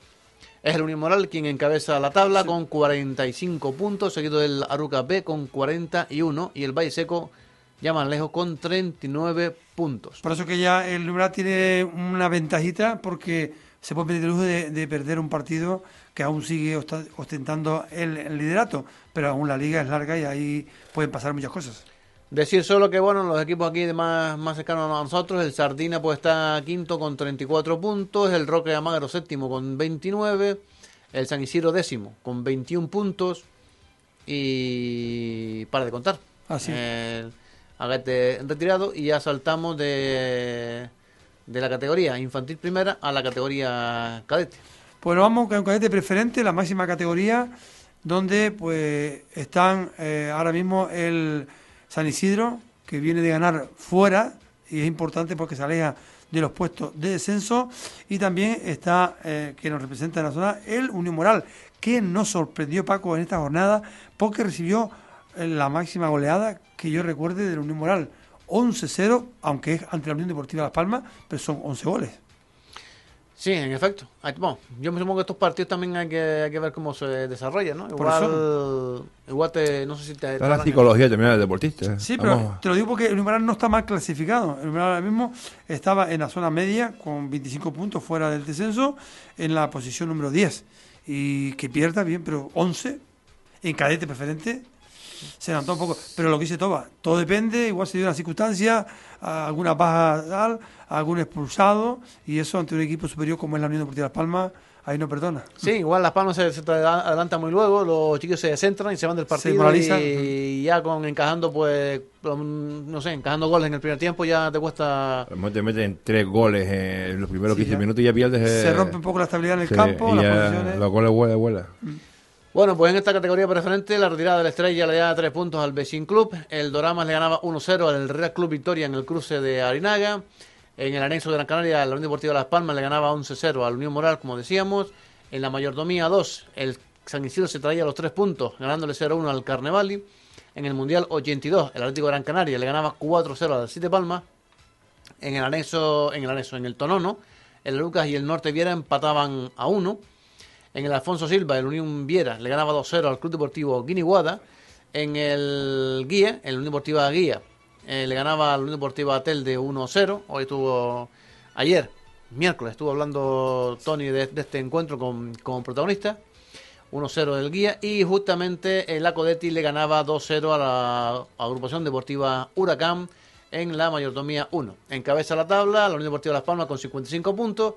C: Es el Unión Moral quien encabeza la tabla con 45 puntos, seguido del Aruca B con 41 y el Valle Seco ya más lejos con 39 puntos.
A: Por eso que ya el Numeral tiene una ventajita porque se puede permitir el lujo de, de perder un partido que aún sigue ostentando el, el liderato, pero aún la liga es larga y ahí pueden pasar muchas cosas.
C: Decir solo que, bueno, los equipos aquí de más, más cercanos a nosotros, el Sardina pues está quinto con 34 puntos, el Roque Amagro séptimo con 29, el San Isidro décimo con 21 puntos y para de contar.
A: Así.
C: El Agate retirado y ya saltamos de, de la categoría infantil primera a la categoría cadete.
A: Pues nos vamos con cadete preferente, la máxima categoría, donde pues están eh, ahora mismo el San Isidro, que viene de ganar fuera, y es importante porque se aleja de los puestos de descenso, y también está, eh, que nos representa en la zona, el Unión Moral, que nos sorprendió Paco en esta jornada, porque recibió eh, la máxima goleada que yo recuerde del Unión Moral. 11-0, aunque es ante la Unión Deportiva Las Palmas, pero son 11 goles.
C: Sí, en efecto. Bueno, yo me supongo que estos partidos también hay que, hay que ver cómo se desarrollan, ¿no? Igual, igual te, no sé si te...
B: Está la psicología también del deportista.
A: Sí, pero te lo digo porque el numeral no está mal clasificado. El numeral ahora mismo estaba en la zona media con 25 puntos fuera del descenso en la posición número 10. Y que pierda bien, pero 11 en cadete preferente se levantó un poco. Pero lo que dice Toba, todo depende, igual se dio una circunstancia, a alguna baja tal, a algún expulsado, y eso ante un equipo superior como es la Unión Deportiva Las Palmas, ahí no perdona.
C: Sí, igual Las Palmas se, se te adelanta muy luego, los chicos se centran y se van del partido
A: moralizan.
C: y ya con encajando pues, no sé, encajando goles en el primer tiempo ya te cuesta...
B: A lo mejor te meten tres goles en los primeros
A: Sí,
B: 15
A: ya.
B: minutos y ya pierdes. eh,
A: Se rompe un poco la estabilidad en el
B: sí,
A: campo,
B: y
A: las
B: ya
A: posiciones.
B: Los goles vuela, vuela.
C: Bueno, pues en esta categoría preferente, la retirada de la estrella le da 3 puntos al Becin Club. El Doramas le ganaba 1-0 al Real Club Victoria en el cruce de Arinaga. En el anexo de Gran Canaria, la Unión Deportiva Las Palmas le ganaba 11-0 al Unión Moral, como decíamos. En la mayordomía 2, el San Isidro se traía los 3 puntos, ganándole 0-1 al Carnevali. En el Mundial 82, el Atlético de Gran Canaria le ganaba 4-0 al Siete Palmas. En el anexo, en el anexo, en el Tonono, el Lucas y el Norte Viera empataban a uno. En el Alfonso Silva, el Unión Viera le ganaba 2-0 al Club Deportivo Guiniguada. En el Guía, el Unión Deportiva Guía, eh, le ganaba al Unión Deportiva Telde 1-0. Hoy estuvo, ayer, miércoles, estuvo hablando Tony de, de este encuentro con, con protagonista. 1-0 del guía y justamente el Acodetti le ganaba 2-0 a la agrupación deportiva Huracán en la mayordomía 1. Encabeza la tabla la Unión Deportiva Las Palmas con 55 puntos,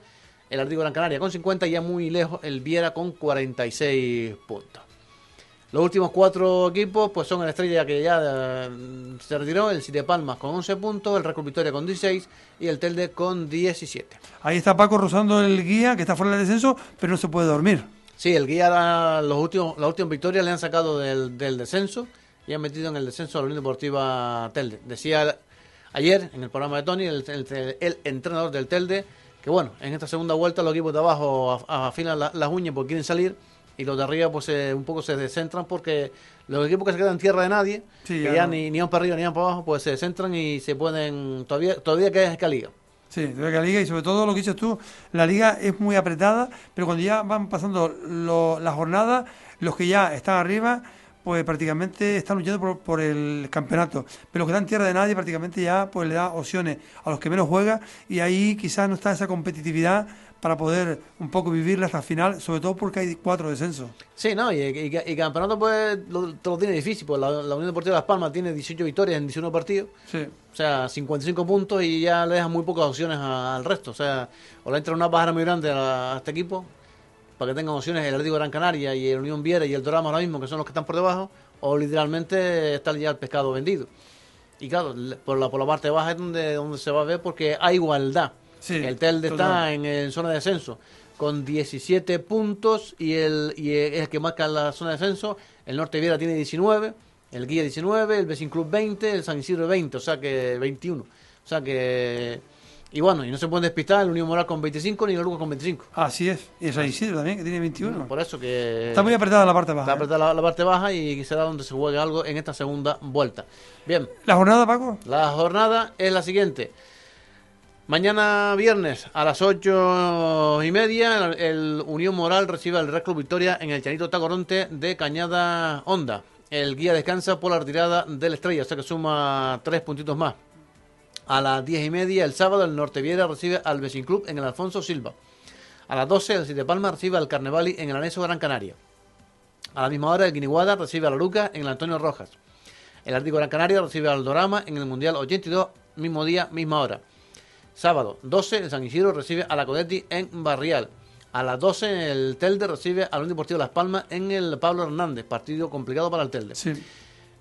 C: el Artigo Gran Canaria con 50 y ya muy lejos el Viera con 46 puntos. Los últimos cuatro equipos pues son el Estrella que ya eh, se retiró, el Siete Palmas con 11 puntos, el Record Victoria con 16 y el Telde con 17.
A: Ahí está Paco rozando el guía que está fuera del descenso, pero no se puede dormir.
C: Sí, el guía los últimos, las últimas victorias le han sacado del, del descenso y han metido en el descenso a la Unión Deportiva Telde. Decía ayer en el programa de Tony, el, el, el entrenador del Telde, que bueno, en esta segunda vuelta los equipos de abajo afinan la, las uñas porque quieren salir y los de arriba pues eh, un poco se descentran porque los equipos que se quedan en tierra de nadie,
A: Sí,
C: que
A: ya
C: ya
A: no.
C: ni, ni van para arriba ni van para abajo, pues se descentran y se pueden, todavía, todavía que es que liga.
A: Sí, que la liga y sobre todo lo que dices tú, la liga es muy apretada, pero cuando ya van pasando lo- las jornadas, los que ya están arriba, pues prácticamente están luchando por, por el campeonato. Pero los que están en tierra de nadie prácticamente ya pues le da opciones a los que menos juegan y ahí quizás no está esa competitividad para poder un poco vivirla hasta el final, sobre todo porque hay cuatro descensos.
C: Sí, no, y, y, y campeonato pues lo, te lo tiene difícil, pues la, la Unión Deportiva Las Palmas tiene 18 victorias en 19 partidos,
A: Sí.
C: o sea, 55 puntos y ya le dejan muy pocas opciones a- al resto, o sea, o le entra una bajada muy grande a, a este equipo para que tengan opciones el Atlético Gran Canaria y el Unión Viera y el Dorama ahora mismo, que son los que están por debajo, o literalmente está ya el pescado vendido. Y claro, por la, por la parte baja es donde, donde se va a ver porque hay igualdad.
A: Sí,
C: el Telde está en, en zona de descenso con 17 puntos y el, y es el que marca la zona de descenso. El Norte Viera tiene 19, el Guía 19, el Becin Club 20, el San Isidro 20, o sea que 21. O sea que. Y bueno, y no se pueden despistar el Unión Moral con 25 ni el Lucas con 25.
A: Así es. Y el San Isidro también, que tiene 21.
C: Por eso que.
A: Está muy apretada la parte
C: está
A: baja. ¿eh?
C: apretada la, la parte baja y será donde se juegue algo en esta segunda vuelta. Bien,
A: ¿La jornada, Paco?
C: la jornada es la siguiente. Mañana viernes a las ocho y media el, el Unión Moral recibe al Real Club Victoria en el Chanito Tacoronte de Cañada Honda. El guía descansa por la retirada del Estrella, o sea que suma tres puntitos más. A las diez y media el sábado el Norte Viera recibe al Becin Club en el Alfonso Silva. A las 12 el Siete Palma recibe al Carnevali en el Aneso Gran Canaria. A la misma hora el Guiniguada recibe a la Luca en el Antonio Rojas. El Ártico Gran Canaria recibe al Dorama en el Mundial 82, mismo día, misma hora. Sábado 12, el San Isidro recibe a la Codetti en Barrial. A las 12, el Telde recibe al Unión Deportivo Las Palmas en el Pablo Hernández, partido complicado para el Telde.
A: Sí.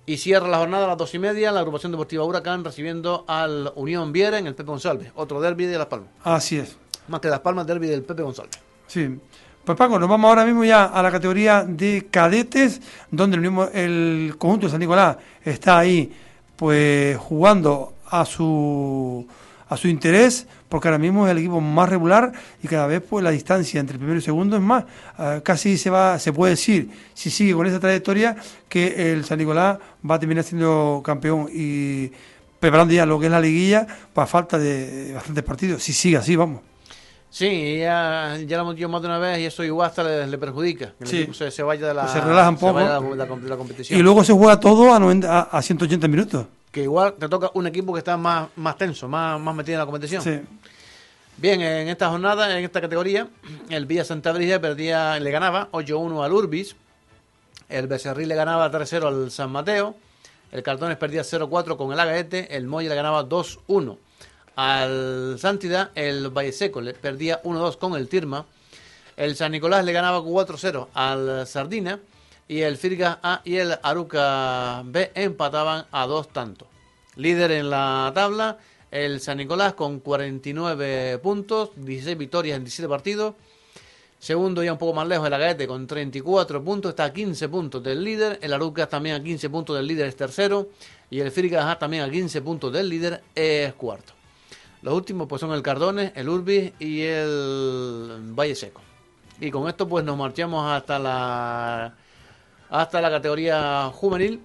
C: Y cierra la jornada a las 2 y media la agrupación deportiva Huracán recibiendo al Unión Viera en el Pepe González, otro derby de Las Palmas.
A: Así es.
C: Más que Las Palmas, derby del Pepe González.
A: Sí. Pues Paco, nos vamos ahora mismo ya a la categoría de cadetes, donde el, mismo, el conjunto de San Nicolás está ahí, pues jugando a su a su interés, porque ahora mismo es el equipo más regular y cada vez pues la distancia entre el primero y segundo es más. Ah, casi se va, se puede decir, si sigue con esa trayectoria, que el San Nicolás va a terminar siendo campeón y preparando ya lo que es la liguilla, para falta de bastantes partidos. Si sigue así, vamos.
C: Sí, ya, ya lo hemos dicho más de una vez y eso igual hasta le, le perjudica. El
A: Sí.
C: se, se vaya de la,
A: Pues se relaja un poco.
C: vaya de la, de la- de la competición.
A: Y luego se juega todo a, 90 a, a 180 minutos.
C: Que igual te toca un equipo que está más, más tenso, más, más metido en la competición.
A: Sí.
C: Bien, en esta jornada, en esta categoría, el Villa Santa Brígida perdía, le ganaba 8-1 al Urbis, el Becerril le ganaba 3-0 al San Mateo, el Cartones perdía 0-4 con el Agaete, el Molle le ganaba 2-1 al Santidad, el Valle Seco le perdía 1-2 con el Tirma, el San Nicolás le ganaba 4-0 al Sardina. Y el Firgas A y el Aruca B empataban a dos tantos. Líder en la tabla, el San Nicolás con 49 puntos, 16 victorias en 17 partidos. Segundo, ya un poco más lejos, el Agaete con 34 puntos, está a 15 puntos del líder. El Arucas también a 15 puntos del líder, es tercero. Y el Firgas también a 15 puntos del líder, es cuarto. Los últimos pues son el Cardones, el Urbis y el Valle Seco. Y con esto pues nos marchamos hasta la hasta la categoría juvenil.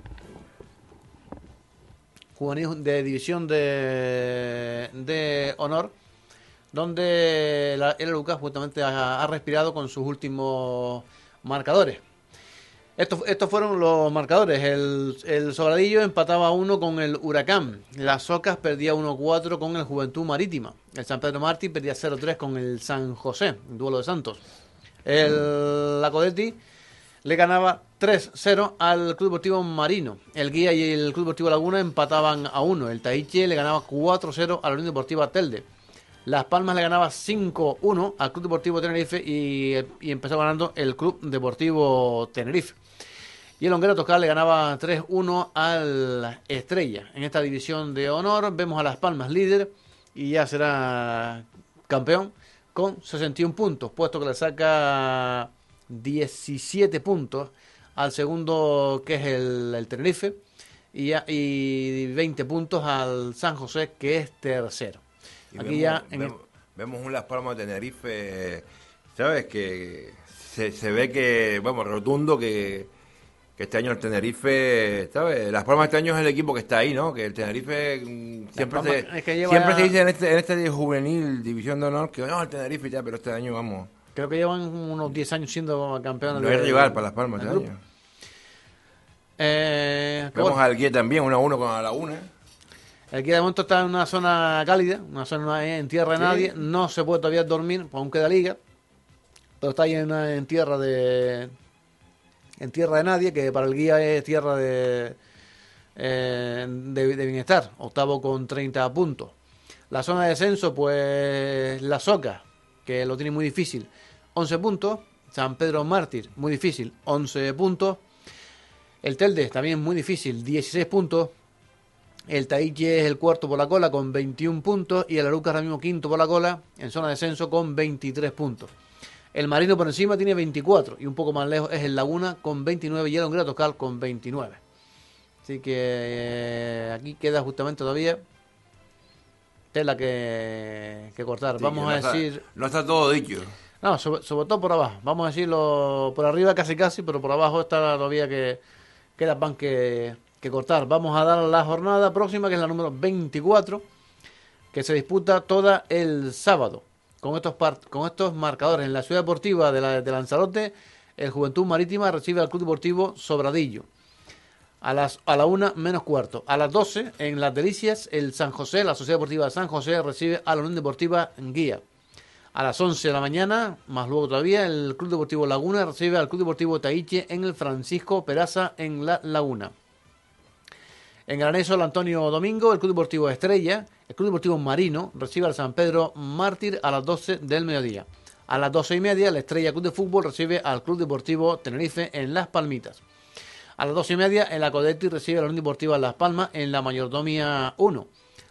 C: Juvenil de división de, de honor, donde la, el Lucas justamente ha, respirado con sus últimos marcadores. Estos, estos fueron los marcadores. El, el Sobradillo empataba 1 con el Huracán. Las Socas perdía 1-4 con el Juventud Marítima. El San Pedro Martí perdía 0-3 con el San José, duelo de Santos. El La Codetti le ganaba 3-0 al Club Deportivo Marino. El Guía y el Club Deportivo Laguna empataban a 1. El Taiche le ganaba 4-0 a la Unión Deportiva Telde. Las Palmas le ganaba 5-1 al Club Deportivo Tenerife y, y empezó ganando el Club Deportivo Tenerife. Y el Honguero Toscal le ganaba 3-1 al Estrella. En esta división de honor vemos a Las Palmas líder y ya será campeón con 61 puntos, puesto que le saca 17 puntos al segundo que es el, el Tenerife y, ya- y 20 puntos al San José que es tercero.
B: Y
C: Aquí
B: vemos,
C: ya en el-
B: vemos, un Las Palmas de Tenerife, ¿sabes? Que se, se ve que, vamos, rotundo que, que este año el Tenerife, ¿sabes? Las Palmas este año es el equipo que está ahí, ¿no? Que el Tenerife mm, siempre,
C: Palmas
B: se,
C: es que
B: siempre
C: ya-
B: se dice en este, en este juvenil, división de honor, que no, el Tenerife ya, pero este año vamos.
C: Creo que llevan unos 10 años siendo campeones.
B: No hay rival para Las Palmas este año.
C: Eh,
B: Vemos
C: bueno,
B: al Guía también, 1 a 1 con la Laguna.
C: el que de momento está en una zona cálida, una zona en tierra de
B: Sí.
C: nadie. No se puede todavía dormir, pues aún queda liga. Pero está ahí en, una- en tierra de. En tierra de nadie, que para el guía es tierra de. eh, de, de bienestar. Octavo con 30 puntos. La zona de descenso, pues. La Soca, que lo tiene muy difícil. 11 puntos. San Pedro Mártir, muy difícil. 11 puntos. El Telde, también muy difícil. 16 puntos. El Taiche es el cuarto por la cola con 21 puntos y el Aruca ahora mismo quinto por la cola en zona de descenso con 23 puntos. El Marino por encima tiene 24 y un poco más lejos es el Laguna con 29 y el Hongría Toscal con 29. Así que eh, aquí queda justamente todavía tela que, que cortar.
B: Sí,
C: Vamos a
B: está-
C: decir...
B: no está todo dicho.
C: No, sobre, sobre todo por abajo. Vamos a decirlo por arriba casi casi, pero por abajo está todavía que queda pan que, que cortar. Vamos a dar la jornada próxima, que es la número 24, que se disputa toda el sábado. Con estos, con estos marcadores en la ciudad deportiva de Lanzarote, el Juventud Marítima recibe al Club Deportivo Sobradillo. A las a la una menos cuarto. A las 12, en Las Delicias, el San José, la Sociedad Deportiva de San José, recibe a la Unión Deportiva Guía. A las 11 de la mañana, más luego todavía, el Club Deportivo Laguna recibe al Club Deportivo Taiche en el Francisco Peraza en La Laguna. En Graneso, el Antonio Domingo, el Club Deportivo Estrella, el Club Deportivo Marino recibe al San Pedro Mártir a las 12 del mediodía. A las 12 y media, la Estrella Club de Fútbol recibe al Club Deportivo Tenerife en Las Palmitas. A las 12 y media, el Acodetti recibe a la Unión Deportiva Las Palmas en la Mayordomía 1.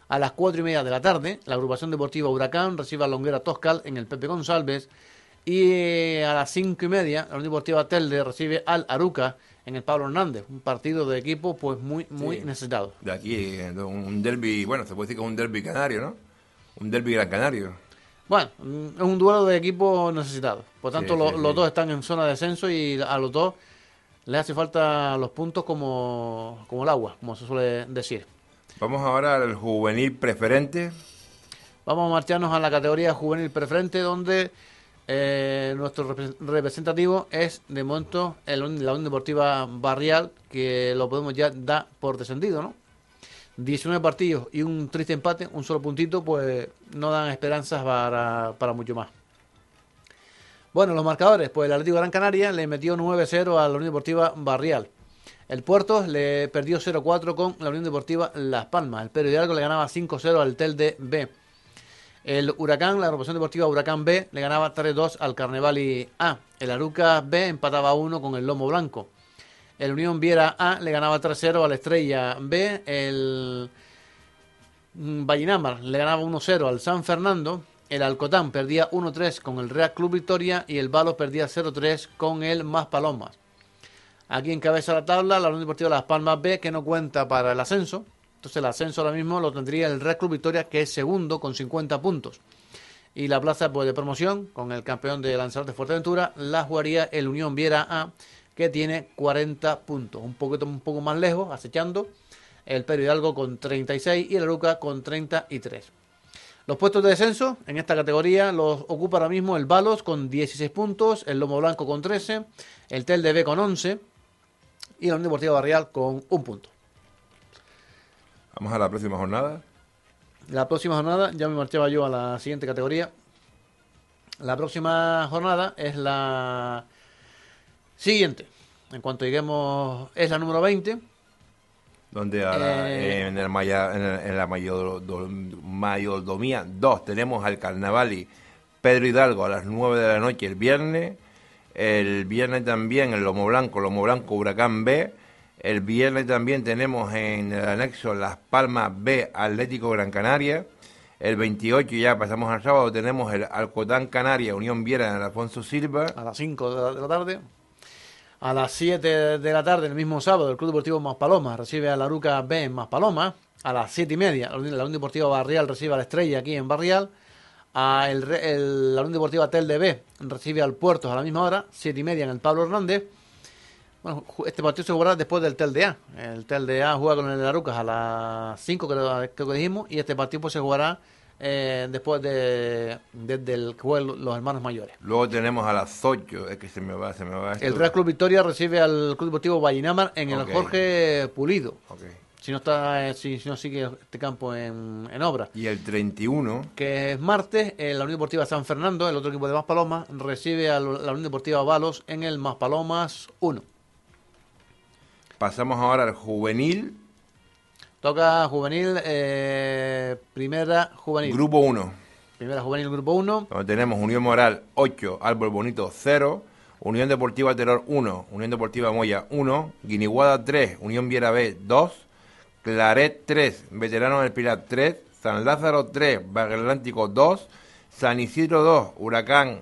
C: A las 4 y media de la tarde, la agrupación deportiva Huracán recibe a Longuera Toscal en el Pepe González. Y a las 5 y media, la Unión Deportiva Telde recibe al Aruca en el Pablo Hernández. Un partido de equipo pues muy, muy
B: Sí.
C: necesitado.
B: De aquí, eh, un derby, bueno, se puede decir que es un derby canario, ¿no? Un derby gran canario.
C: Bueno, mm, es un duelo de equipos necesitados. Por tanto,
B: Sí,
C: lo-
B: sí,
C: los dos están en zona de descenso y a los dos les hace falta los puntos como, como el agua, como se suele decir.
B: Vamos ahora al juvenil preferente.
C: Vamos a marcharnos a la categoría juvenil preferente, donde eh, nuestro repre- representativo es de momento el, la Unión Deportiva Barrial, que lo podemos ya dar por descendido, ¿no? 19 partidos y un triste empate, un solo puntito, pues no dan esperanzas para, para mucho más. Bueno, los marcadores, pues el Atlético Gran Canaria le metió 9-0 a la Unión Deportiva Barrial. El Puerto le perdió 0-4 con la Unión Deportiva Las Palmas. El Pedro le ganaba 5-0 al Telde B. El Huracán, la agrupación deportiva Huracán B, le ganaba 3-2 al Carnevali A. El Aruca B empataba 1 con el Lomo Blanco. El Unión Viera A le ganaba 3-0 al Estrella B. El Vallinamar le ganaba 1-0 al San Fernando. El Alcotán perdía 1-3 con el Real Club Victoria y el Balo perdía 0-3 con el Más Palomas. Aquí encabeza la tabla la Unión Deportiva Las Palmas B, que no cuenta para el ascenso. Entonces el ascenso ahora mismo lo tendría el Real Club Victoria, que es segundo con 50 puntos. Y la plaza pues, de promoción, con el campeón de Lanzarote Fuerteventura, la jugaría el Unión Viera A, que tiene 40 puntos. Un poquito un poco más lejos, acechando, el Pedro Hidalgo con 36 y el Aruca con 33. Los puestos de descenso en esta categoría los ocupa ahora mismo el Balos con 16 puntos, el Lomo Blanco con 13, el Tel de B con 11 y la Unión Deportiva Barrial con un punto.
B: Vamos a la próxima jornada.
C: La próxima jornada, ya me marchaba yo a la siguiente categoría. La próxima jornada es la siguiente. En cuanto lleguemos, es la número 20.
B: Donde a la-
C: Eh.
B: en, el Maya- en, el- en la mayor, mayordomía 2 tenemos al Carnavali Pedro Hidalgo a las 9 de la noche el viernes. El viernes también el Lomo Blanco, Lomo Blanco Huracán B. El viernes también tenemos en el anexo Las Palmas B Atlético Gran Canaria. El 28 ya pasamos al sábado tenemos el Alcotán Canaria Unión Viera en Alfonso Silva.
C: a las 5 de la, de la tarde. A las 7 de la tarde, el mismo sábado, el Club Deportivo Maspalomas recibe a la Aruca B en Maspalomas. A las 7 y media, la Unión Deportiva Barrial recibe a la Estrella aquí en Barrial. A el, el- la Unión Deportiva Tel de B recibe al Puertos a la misma hora, 7 y media en el Pablo Hernández. Bueno, este partido se jugará después del Tel de A. El Tel de A juega con el de Arucas a las 5, creo, creo que dijimos, y este partido pues, se jugará eh, después de, desde el los hermanos mayores.
B: Luego tenemos a las 8, es que se me va, se me va. esto.
C: El Real Club Victoria recibe al Club Deportivo Vallinamar en el. Jorge Pulido.
B: Ok.
C: Si no está, eh, si, si no sigue este campo en, en obra.
B: Y el 31,
C: Que es martes, eh, la Unión Deportiva San Fernando, el otro equipo de Maspalomas, recibe a la Unión Deportiva Balos en el Maspalomas 1.
B: pasamos ahora al juvenil,
C: Toca juvenil, eh, primera juvenil.
B: grupo 1,
C: Primera juvenil, grupo 1.
B: donde tenemos Unión Moral 8, Árbol Bonito 0, Unión Deportiva Terror 1, Unión Deportiva Moya 1, Guiniguada 3, Unión Viera B 2, Claret 3, Veteranos del Pilar 3, San Lázaro 3, Barrio Atlántico 2, San Isidro 2, Huracán,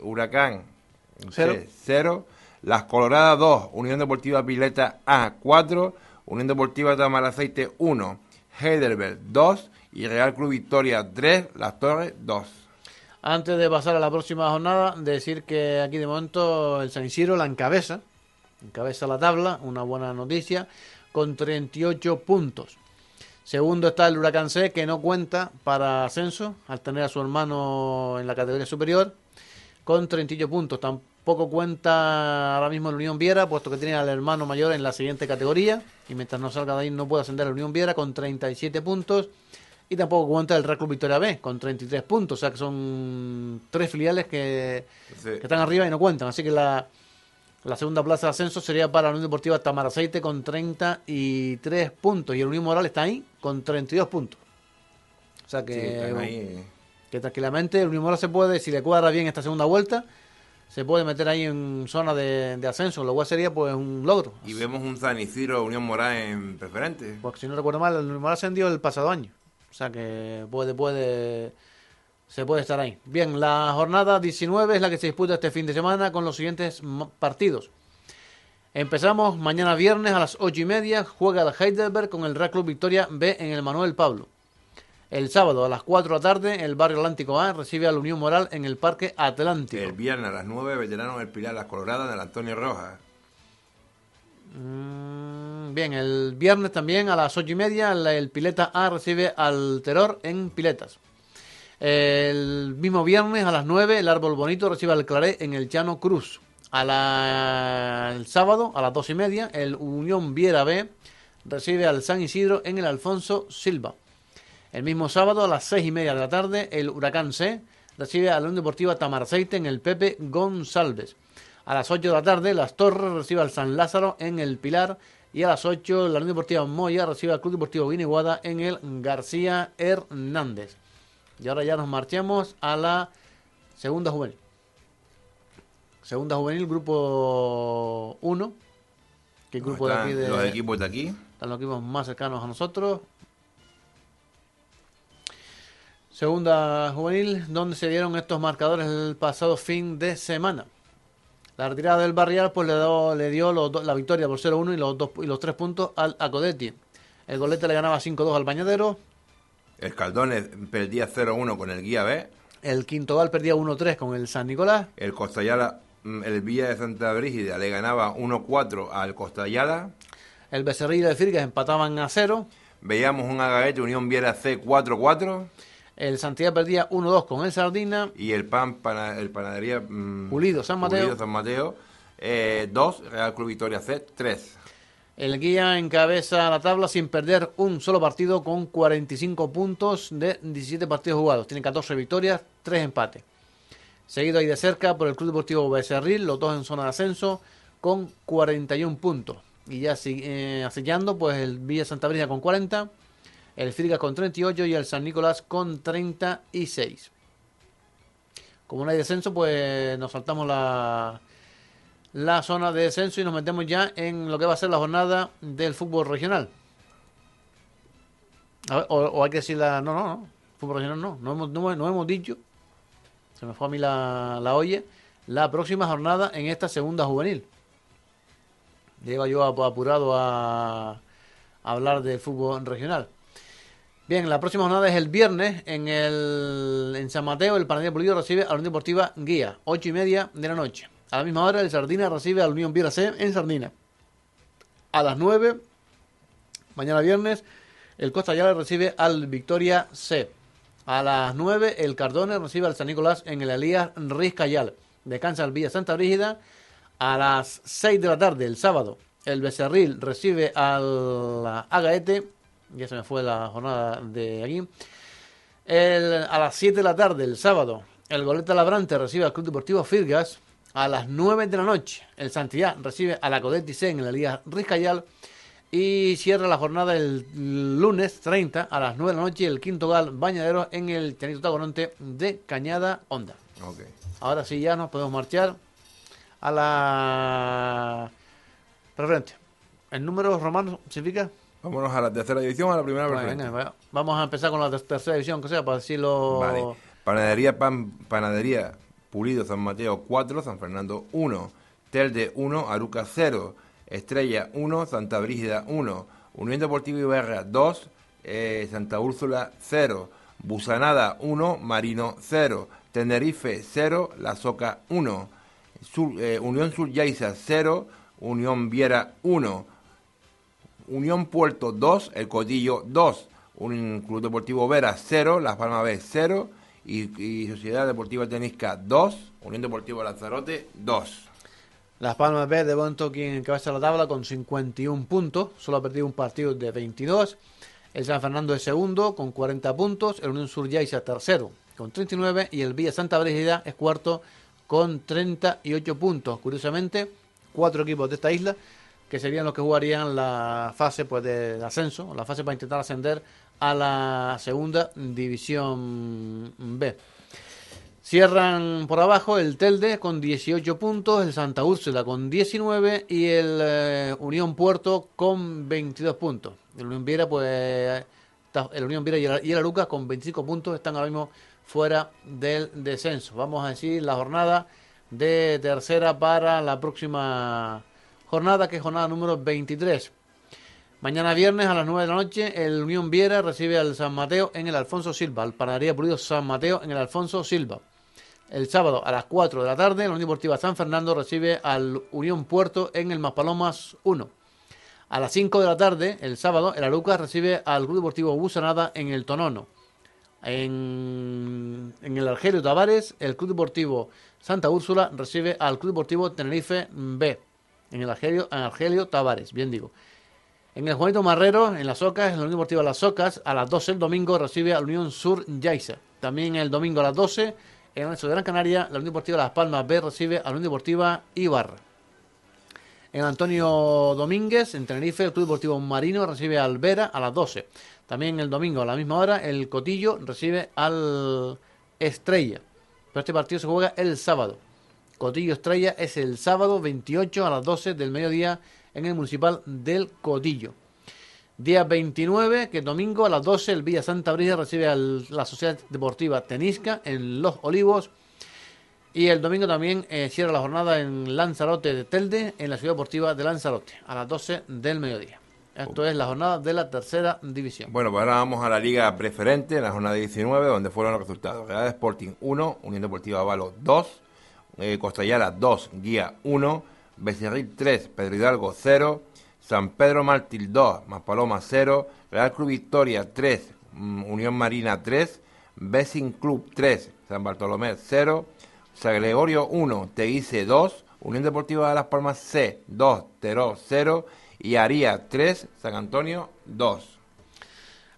B: Huracán
C: Cero.
B: 0, Las Coloradas 2, Unión Deportiva Pileta A 4, Unión Deportiva Tamaraceite 1, Heidelberg 2 y Real Club Victoria 3, Las Torres 2.
C: Antes de pasar a la próxima jornada, decir que aquí de momento el San Isidro la encabeza, encabeza la tabla, una buena noticia, con 38 puntos. Segundo está el Huracán C, que no cuenta para ascenso, al tener a su hermano en la categoría superior, con 38 puntos. Tampoco cuenta ahora mismo el Unión Viera, puesto que tiene al hermano mayor en la siguiente categoría, y mientras no salga de ahí no puede ascender el Unión Viera con 37 puntos. Y tampoco cuenta el Real Club Victoria B con 33 puntos. O sea que son tres filiales que, que están arriba y no cuentan. Así que la, la segunda plaza de ascenso sería para la Unión Deportiva Tamaraceite con 33 puntos. Y el Unión Moral está ahí con 32 puntos. O sea
B: sí,
C: que,
B: ahí.
C: que tranquilamente el Unión Moral se puede, si le cuadra bien esta segunda vuelta, se puede meter ahí en zona de, de ascenso. Lo cual sería pues un logro.
B: Y vemos un San Isidro Unión Moral en preferente.
C: Porque si no recuerdo mal, el Unión Moral ascendió el pasado año. O sea que puede, puede, se puede estar ahí. Bien, la jornada 19 es la que se disputa este fin de semana con los siguientes partidos. Empezamos mañana viernes a las 8 y media. Juega el Heidelberg con el Real Club Victoria B en el Manuel Pablo. El sábado a las 4 de la tarde, el Barrio Atlántico A recibe a la Unión Moral en el Parque Atlántico.
B: El viernes a las 9, Veteranos del Pilar, Las Coloradas, del Antonio Rojas.
C: Mm, Bien, el viernes también a las ocho y media el Pileta A recibe al Terror en Piletas. El mismo viernes a las 9 el Árbol Bonito recibe al Claré en el Llano Cruz. A el sábado a las dos y media el Unión Viera B recibe al San Isidro en el Alfonso Silva. El mismo sábado a las seis y media de la tarde el Huracán C recibe a la Unión Deportiva Tamarceite en el Pepe González. A las 8 de la tarde, Las Torres recibe al San Lázaro en el Pilar. Y a las 8, la Unión Deportiva Moya recibe al Club Deportivo Guiniguada en el García Hernández. Y ahora ya nos marchamos a la segunda juvenil. Segunda juvenil, grupo 1. Que el grupo de
B: Están
C: aquí de,
B: Los equipos de aquí.
C: están los equipos más cercanos a nosotros. Segunda juvenil, donde se dieron estos marcadores el pasado fin de semana. La retirada del Barrial pues le, dio- le dio los do- la victoria por 0-1 y los, dos, y los tres puntos al Acodetti. El Golete le ganaba 5-2 al Bañadero.
B: El Caldones perdía 0-1 con el Guía B.
C: El Quinto Gal perdía 1-3 con el San Nicolás.
B: El Costayala, mm, el Villa de Santa Brígida le ganaba 1-4 al Costayala.
C: El Becerril y el Firgas empataban a 0.
B: Veíamos un Agaete Unión Viera C 4-4.
C: El Santiago perdía 1-2 con el Sardina.
B: Y el PAN, pana- el Panadería mm,
C: Pulido, San Mateo.
B: Pulido, San Mateo 2, Real Club Victoria C 3.
C: El guía encabeza la tabla sin perder un solo partido con 45 puntos de 17 partidos jugados. Tiene 14 victorias, 3 empates. Seguido ahí de cerca por el Club Deportivo Becerril, los dos en zona de ascenso, con 41 puntos. Y ya eh, acechando, pues el Villa Santa Brisa con 40, el Friga con 38 y el San Nicolás con 36. Como no hay descenso, pues nos saltamos la, la zona de descenso y nos metemos ya en lo que va a ser la jornada del fútbol regional. O, o hay que decir la... No, no, no. Fútbol regional no. No hemos, no, hemos dicho. Se me fue a mí la, la olla. La próxima jornada en esta segunda juvenil. Llego yo ap- apurado a, a hablar del fútbol regional. Bien, la próxima jornada es el viernes en el en San Mateo. El Panadería Pulido recibe a la Unión Deportiva Guía, ocho y media de la noche. A la misma hora, el Sardina recibe a la Unión Viera C en Sardina. A las 9, mañana viernes, el Costa Yala recibe al Victoria C. A las 9, el Cardone recibe al San Nicolás en el Elías Riscayal. Descansa el Villa Santa Brígida. A las 6 de la tarde, el sábado, el Becerril recibe al Agaete. Ya se me fue la jornada de aquí. A las 7 de la tarde, el sábado, el Goleta Labrante recibe al Club Deportivo Firgas. A las 9 de la noche, el Santillán recibe a la Codet C en la Liga Riscayal. Y cierra la jornada el lunes 30 a las 9 de la noche el Quinto Gal Bañadero en el Chanito Tacoronte de Cañada Honda.
B: Ok.
C: Ahora sí ya nos podemos marchar a la preferente. ¿El número romano significa?
B: Vámonos a la tercera división o a la primera preferente.
C: vamos a empezar con la ter- tercera división, que sea, para decirlo...
B: Vale. Panadería Pan, Panadería Pulido San Mateo 4, San Fernando 1, Telde 1, Aruca 0, Estrella 1, Santa Brígida 1, Unión Deportiva Iberra 2, eh, Santa Úrsula 0, Busanada 1, Marino 0, Tenerife 0, La Soca 1, Sur- eh, Unión Sur Yaiza 0, Unión Viera 1, Unión Puerto 2, El Codillo 2, un Club Deportivo Vera 0, Las Palmas B 0 y, y Sociedad Deportiva Tenisca 2, Unión Deportiva Lanzarote 2.
C: Las Palmas B de momento quien encabeza la tabla con 51 puntos, solo ha perdido un partido de 22. El San Fernando es segundo con 40 puntos, el Unión Sur Yaiza tercero con 39 y el Villa Santa Brígida es cuarto con 38 puntos. Curiosamente, cuatro equipos de esta isla que serían los que jugarían la fase pues de ascenso, la fase para intentar ascender a la segunda división B. Cierran por abajo el Telde con 18 puntos, el Santa Úrsula con 19 y el eh, Unión Puerto con 22 puntos. El Unión Viera, pues, está- el Unión Viera y el, y con 25 puntos están ahora mismo fuera del descenso. Vamos a decir la jornada de tercera para la próxima jornada, que es jornada número 23. Mañana viernes a las 9 de la noche, el Unión Viera recibe al San Mateo en el Alfonso Silva, al Panadería Pulido San Mateo en el Alfonso Silva. El sábado a las 4 de la tarde, la Unión Deportiva San Fernando recibe al Unión Puerto en el Maspalomas 1. A las 5 de la tarde, el sábado, el Arucas recibe al Club Deportivo Busanada en el Tonono. En, el Argelio Tavares, el Club Deportivo Santa Úrsula recibe al Club Deportivo Tenerife B. En el Argelio, Argelio Tavares, bien digo. En el Juanito Marrero, en las Ocas, en la Unión Deportiva Las Ocas, a las 12 el domingo recibe a la Unión Sur Yaiza. También el domingo a las 12, en el Anexo de Gran Canaria, la Unión Deportiva Las Palmas B recibe a la Unión Deportiva Ibarra. En Antonio Domínguez, en Tenerife, el Club Deportivo Marino recibe al Vera a las 12. También el domingo a la misma hora, el Cotillo recibe al Estrella. Pero este partido se juega el sábado. Cotillo Estrella es el sábado 28 a las 12 del mediodía en el municipal del Cotillo. Día 29, que es domingo a las 12, el Villa Santa Brisa recibe a la Sociedad Deportiva Tenisca en Los Olivos. Y el domingo también eh, cierra la jornada en Lanzarote de Telde, en la Ciudad Deportiva de Lanzarote, a las 12 del mediodía. Esto es la jornada de la tercera división.
B: Bueno, pues ahora vamos a la liga preferente, en la jornada 19, donde fueron los resultados. Real Sporting 1, Unión Deportiva Avalo 2, eh, Costellara 2, Guía 1, Becerril 3, Pedro Hidalgo 0, San Pedro Mártir 2, Maspaloma 0, Real Club Victoria 3, mm, Unión Marina 3, Bessing Club 3, San Bartolomé 0, San Gregorio 1, Teguise 2, Unión Deportiva de Las Palmas C 2, Teró 0 y Aría 3, San Antonio 2.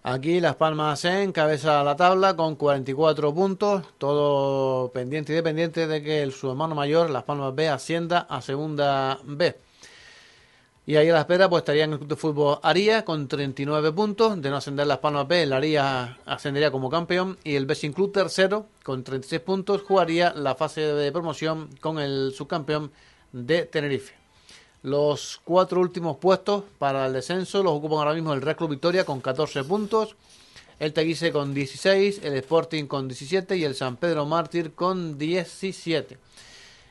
C: Aquí Las Palmas C encabeza la tabla con 44 puntos, todo pendiente y dependiente de que el, su hermano mayor, Las Palmas B, ascienda a segunda B. Y ahí a la espera pues estaría en el Club de Fútbol Aría con 39 puntos. De no ascender Las Palmas B, el Aría ascendería como campeón. Y el Bessin Club tercero con 36 puntos jugaría la fase de promoción con el subcampeón de Tenerife. Los cuatro últimos puestos para el descenso los ocupan ahora mismo el Real Club Victoria con 14 puntos. El Teguise con 16, el Sporting con 17 y el San Pedro Mártir con 17.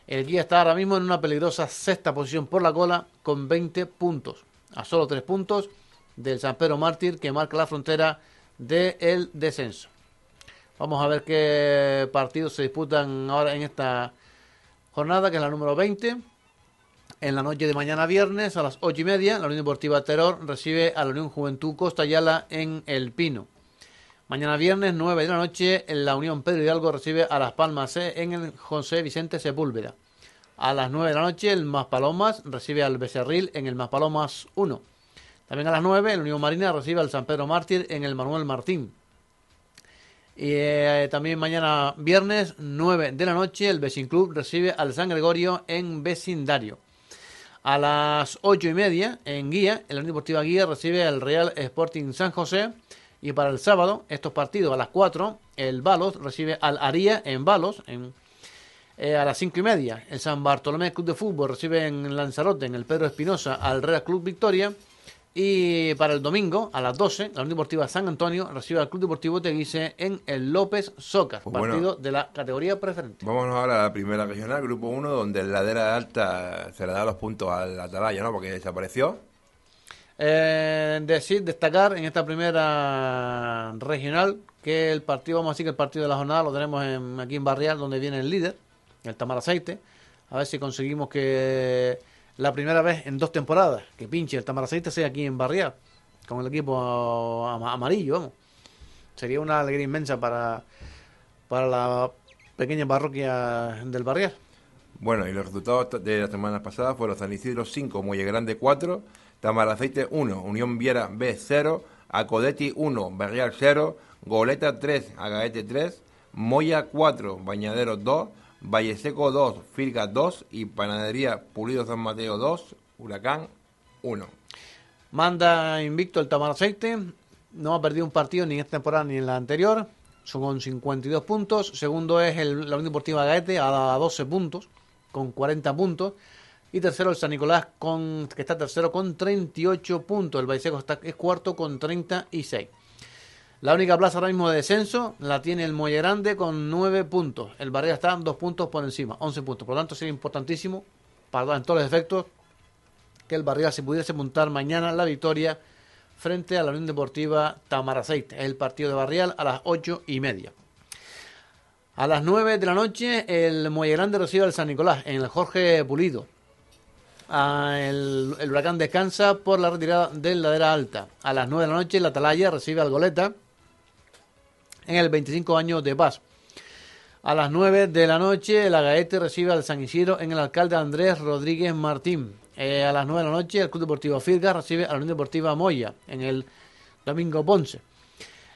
C: El guía está ahora mismo en una peligrosa sexta posición por la cola con 20 puntos. A solo 3 puntos del San Pedro Mártir que marca la frontera del descenso. Vamos a ver qué partidos se disputan ahora en esta jornada, que es la número 20. En la noche de mañana viernes a las 8 y media, la Unión Deportiva Terror recibe a la Unión Juventud Costa Yala en El Pino. Mañana viernes, 9 de la noche, la Unión Pedro Hidalgo recibe a Las Palmas en el José Vicente Sepúlveda. A las 9 de la noche, el Maspalomas recibe al Becerril en el Maspalomas 1. También a las 9, la Unión Marina recibe al San Pedro Mártir en el Manuel Martín. Y eh, también mañana viernes, 9 de la noche, el Vecin Club recibe al San Gregorio en vecindario. A las 8 y media, en Guía, el Unión Deportiva Guía recibe al Real Sporting San José y para el sábado, estos partidos a las 4, el Balos recibe al Aría en Balos. En, eh, a las 5 y media, el San Bartolomé Club de Fútbol recibe en Lanzarote, en el Pedro Espinosa, al Real Club Victoria. Y para el domingo, a las 12, la Unión Deportiva San Antonio recibe al Club Deportivo Teguise en el López Soccer,
B: Pues
C: partido
B: bueno.
C: de la categoría preferente.
B: Vámonos ahora a la primera regional, grupo 1, donde el ladera alta se le da los puntos al Atalaya, ¿no? Porque desapareció.
C: Eh, decir, destacar en esta primera regional que el partido, vamos a decir que el partido de la jornada lo tenemos en- aquí en Barrial, donde viene el líder, el Tamar Aceite. A ver si conseguimos que la primera vez en dos temporadas que pinche el Tamar Aceite sea aquí en Barrial, con el equipo ama- amarillo, vamos. Sería una alegría inmensa para, para la pequeña parroquia del Barrial.
B: Bueno, y los resultados de las semanas pasadas fueron San Isidro 5, Muelle Grande 4, Tamaraceite 1, Unión Viera B 0, Acodeti 1, Berrial 0, Goleta 3, Agaete 3, Moya 4, Bañadero 2, Valle Seco 2, Firga 2 y Panadería Pulido San Mateo 2, Huracán 1.
C: Manda invicto el Tamaraceite. No ha perdido un partido ni en esta temporada ni en la anterior. Son con 52 puntos. Segundo es el, la Unión Deportiva Gaete a 12 puntos, con 40 puntos. Y tercero el San Nicolás, con, que está tercero con 38 puntos. El Baiseco está, es cuarto con 36. La única plaza ahora mismo de descenso la tiene el Molle Grande con 9 puntos. El Barriga está dos puntos por encima, 11 puntos. Por lo tanto, sería importantísimo, para en todos los efectos, que el Barriga se pudiese montar mañana la victoria frente a la Unión Deportiva Tamaraceite. Es el partido de Barrial a las ocho y media. A las 9 de la noche, el Muelle Grande recibe al San Nicolás en el Jorge Pulido. Ah, el, el Huracán descansa por la retirada del Ladera Alta. A las 9 de la noche, la Atalaya recibe al Goleta en el 25 años de paz. A las 9 de la noche, el Agaete recibe al San Isidro en el alcalde Andrés Rodríguez Martín. Eh, a las 9 de la noche, el Club Deportivo Firga recibe a la Unión Deportiva Moya en el Domingo Ponce.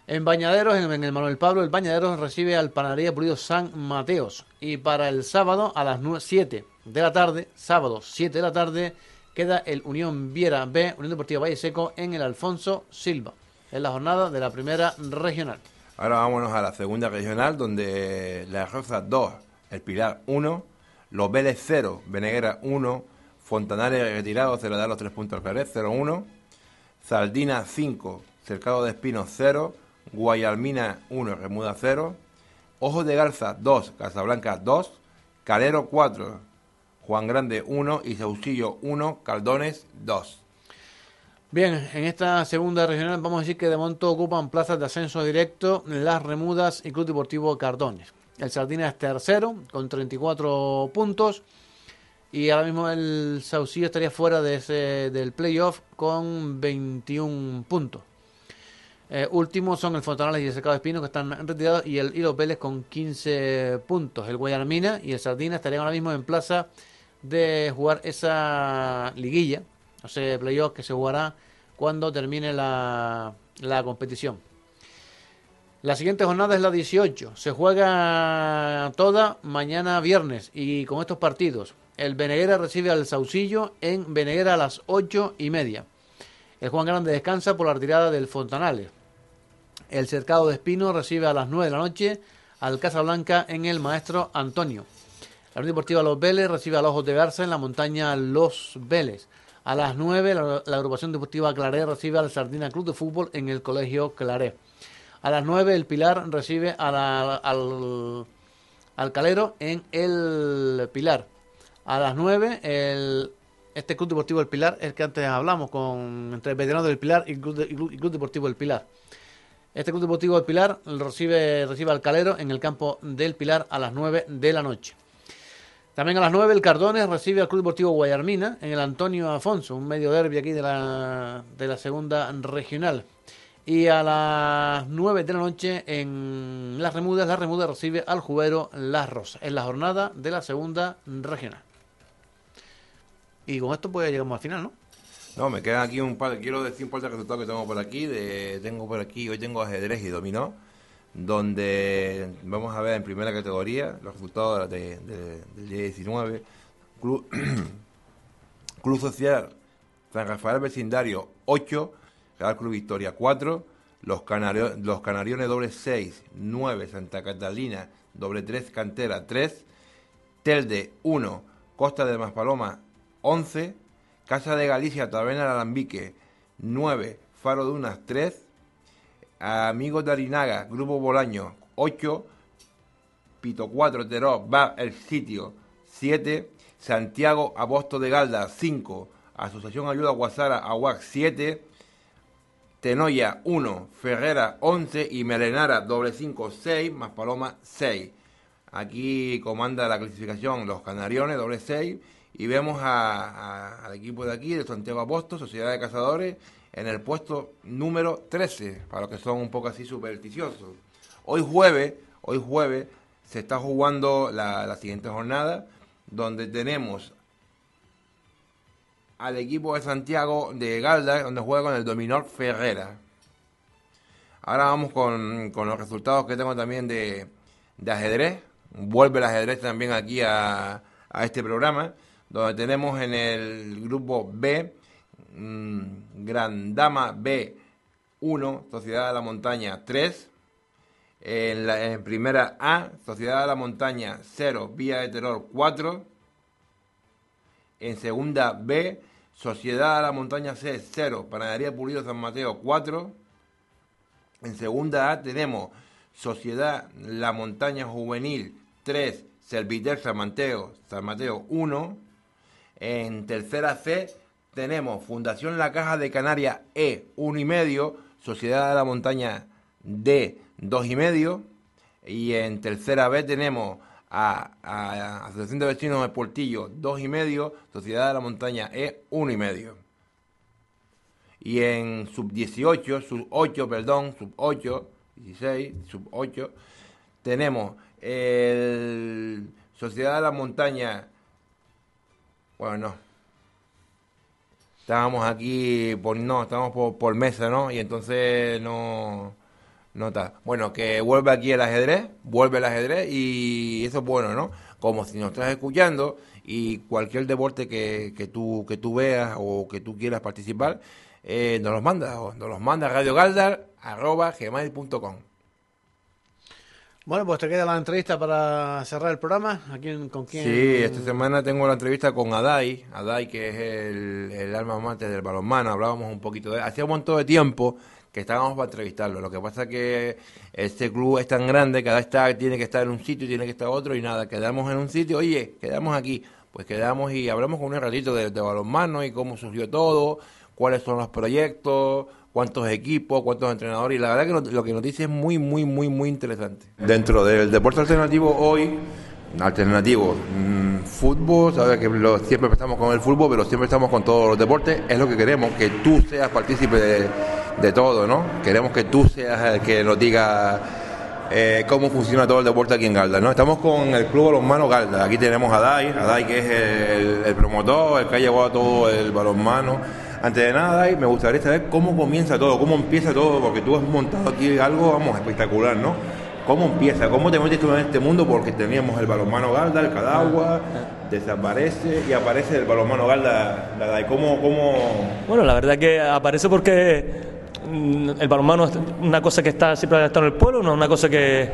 C: En Bañaderos, en, en el Manuel Pablo, el Bañaderos recibe al Panadería Pulido San Mateos. Y para el sábado, a las 7 de la tarde, sábado 7 de la tarde, queda el Unión Viera B, Unión Deportiva Valle Seco en el Alfonso Silva. Es la jornada de la primera regional.
B: Ahora vámonos a la segunda regional, donde La Rosa 2, El Pilar 1, Los Vélez 0, Beneguera 1, Fontanales retirado, se le da los tres puntos al Jerez 0-1, Saldina 5, Cercado de Espinos 0, Guayalmina 1, Remuda 0, Ojos de Garza 2, Casablanca 2, Calero 4, Juan Grande 1 y Saucillo 1, Caldones 2.
C: Bien, en esta segunda regional vamos a decir que de momento ocupan plazas de ascenso directo Las Remudas y Club Deportivo Cardones. El Sardina es tercero con 34 puntos y ahora mismo el Saucillo estaría fuera de ese, del playoff con 21 puntos. Eh, últimos son el Fontanales y el Cercado Espino que están retirados y, el, los Vélez con 15 puntos. El Guayarmina y el Sardina estarían ahora mismo en plaza de jugar esa liguilla, o sea, playoff que se jugará cuando termine la, la competición. La siguiente jornada es la 18. Se juega toda mañana viernes y con estos partidos. El Beneguera recibe al Saucillo en Beneguera a las 8 y media. El Juan Grande descansa por la retirada del Fontanales. El Cercado de Espino recibe a las 9 de la noche al Casablanca en el Maestro Antonio. La Unión Deportiva Los Vélez recibe a los Ojos de Garza en la montaña Los Vélez. A las 9 la, agrupación deportiva Claré recibe al Sardina Club de Fútbol en el Colegio Claré. A las 9 el Pilar recibe al, al Calero en el Pilar. A las 9 el, este Club Deportivo del Pilar, el que antes hablamos con entre el veterano del Pilar y Club, de- Deportivo del Pilar. Este Club Deportivo del Pilar recibe, recibe al Calero en el campo del Pilar a las 9 de la noche. También a las 9 el Cardones recibe al Club Deportivo Guayarmina en el Antonio Afonso, un medio derby aquí de la, de la segunda regional. Y a las 9 de la noche en Las Remudas, Las Remudas recibe al Jubero Las Rosas, en la jornada de la segunda regional. Y con esto pues llegamos al final, ¿no?
B: No, me quedan aquí un par, quiero decir un par de resultados que tengo por aquí. De, tengo por aquí, hoy tengo ajedrez y dominó, donde vamos a ver en primera categoría los resultados de, de- del día 19. Club, (clears throat) Club Social San Rafael Vecindario 8, Real Club Victoria 4, los, Canario- los Canariones doble 6, 9, Santa Catalina doble 3, Cantera 3, Telde 1, Costa de Maspaloma 11, Casa de Galicia, Taberna del Alambique 9, Faro de Unas 3, Amigos de Arinaga, Grupo Bolaño 8, Pito 4, Teró, va el sitio 7, Santiago Aposto de Galda 5, Asociación Ayuda Guasara Aguac 7, Tenoya 1, Ferrera 11 y Melenara doble 5 6 más Paloma 6. Aquí comanda la clasificación los Canariones doble 6 y vemos a- a- al equipo de aquí, de Santiago Aposto, Sociedad de Cazadores, en el puesto número 13, para los que son un poco así supersticiosos. Hoy jueves, hoy jueves, se está jugando la, la siguiente jornada, donde tenemos al equipo de Santiago de Galda, donde juega con el Dominor Ferrera. Ahora vamos con, con los resultados que tengo también de, de ajedrez. Vuelve el ajedrez también aquí a, a este programa, donde tenemos en el grupo B, mm, Gran Dama B 1, Sociedad de la Montaña 3. En, la, primera A, Sociedad de la Montaña 0, Vía de Terror 4. En segunda B, Sociedad de la Montaña C 0, Panadería Pulido San Mateo 4. En segunda A tenemos Sociedad La Montaña Juvenil 3, Serviter San Mateo, San Mateo 1. En tercera C tenemos Fundación La Caja de Canarias E 1 y medio, Sociedad de la Montaña D 2 y en tercera B tenemos a, a Asociación de Vecinos de Portillo 2 y medio, Sociedad de la Montaña E 1 y medio. Y en sub 18, sub 8, perdón, sub 8, 16, sub 8, tenemos el Sociedad de la Montaña. Bueno, no. Estábamos aquí por no, estamos por, por mesa, ¿no? Y entonces no no está. Bueno, que vuelve aquí el ajedrez, vuelve el ajedrez y eso es bueno, ¿no? Como si nos estás escuchando y cualquier deporte que, que tú que tú veas o que tú quieras participar, eh, nos los manda, o nos los manda a radiogaldar arroba gmail.com.
C: Bueno, pues te queda la entrevista para cerrar el programa. ¿A ¿Con quién?
B: Sí, esta semana tengo la entrevista con Adai, Adai que es el, el alma mater del balonmano, hablábamos un poquito de hacía un montón de tiempo que estábamos para entrevistarlo, lo que pasa es que este club es tan grande, cada está tiene que estar en un sitio, tiene que estar otro y nada, quedamos en un sitio, oye, quedamos aquí, pues quedamos y hablamos con un ratito de balonmano y cómo surgió todo, cuáles son los proyectos, cuántos equipos, cuántos entrenadores, y la verdad que lo, que nos dice es muy, muy, muy, muy interesante. Dentro del deporte alternativo hoy, alternativo, mm, fútbol, sabes que siempre estamos con el fútbol, pero siempre estamos con todos los deportes, es lo que queremos, que tú seas partícipe de, de todo, ¿no? Queremos que tú seas el que nos diga eh, cómo funciona todo el deporte aquí en Galda, ¿no? Estamos con el Club Balonmano Galda. Aquí tenemos a Dai, a Dai que es el, el promotor, el que ha llevado todo el balonmano. Antes de nada, Dai, me gustaría saber cómo comienza todo, cómo empieza todo, porque tú has montado aquí algo, vamos, espectacular, ¿no? ¿Cómo empieza? ¿Cómo te metes tú en este mundo? Porque teníamos el balonmano Galda, el Cadagua, desaparece y aparece el balonmano Galda. La Dai. ¿Cómo, cómo...
D: Bueno, la verdad que aparece porque mm, el balonmano es una cosa que está siempre ha estado en el pueblo, no es una cosa que,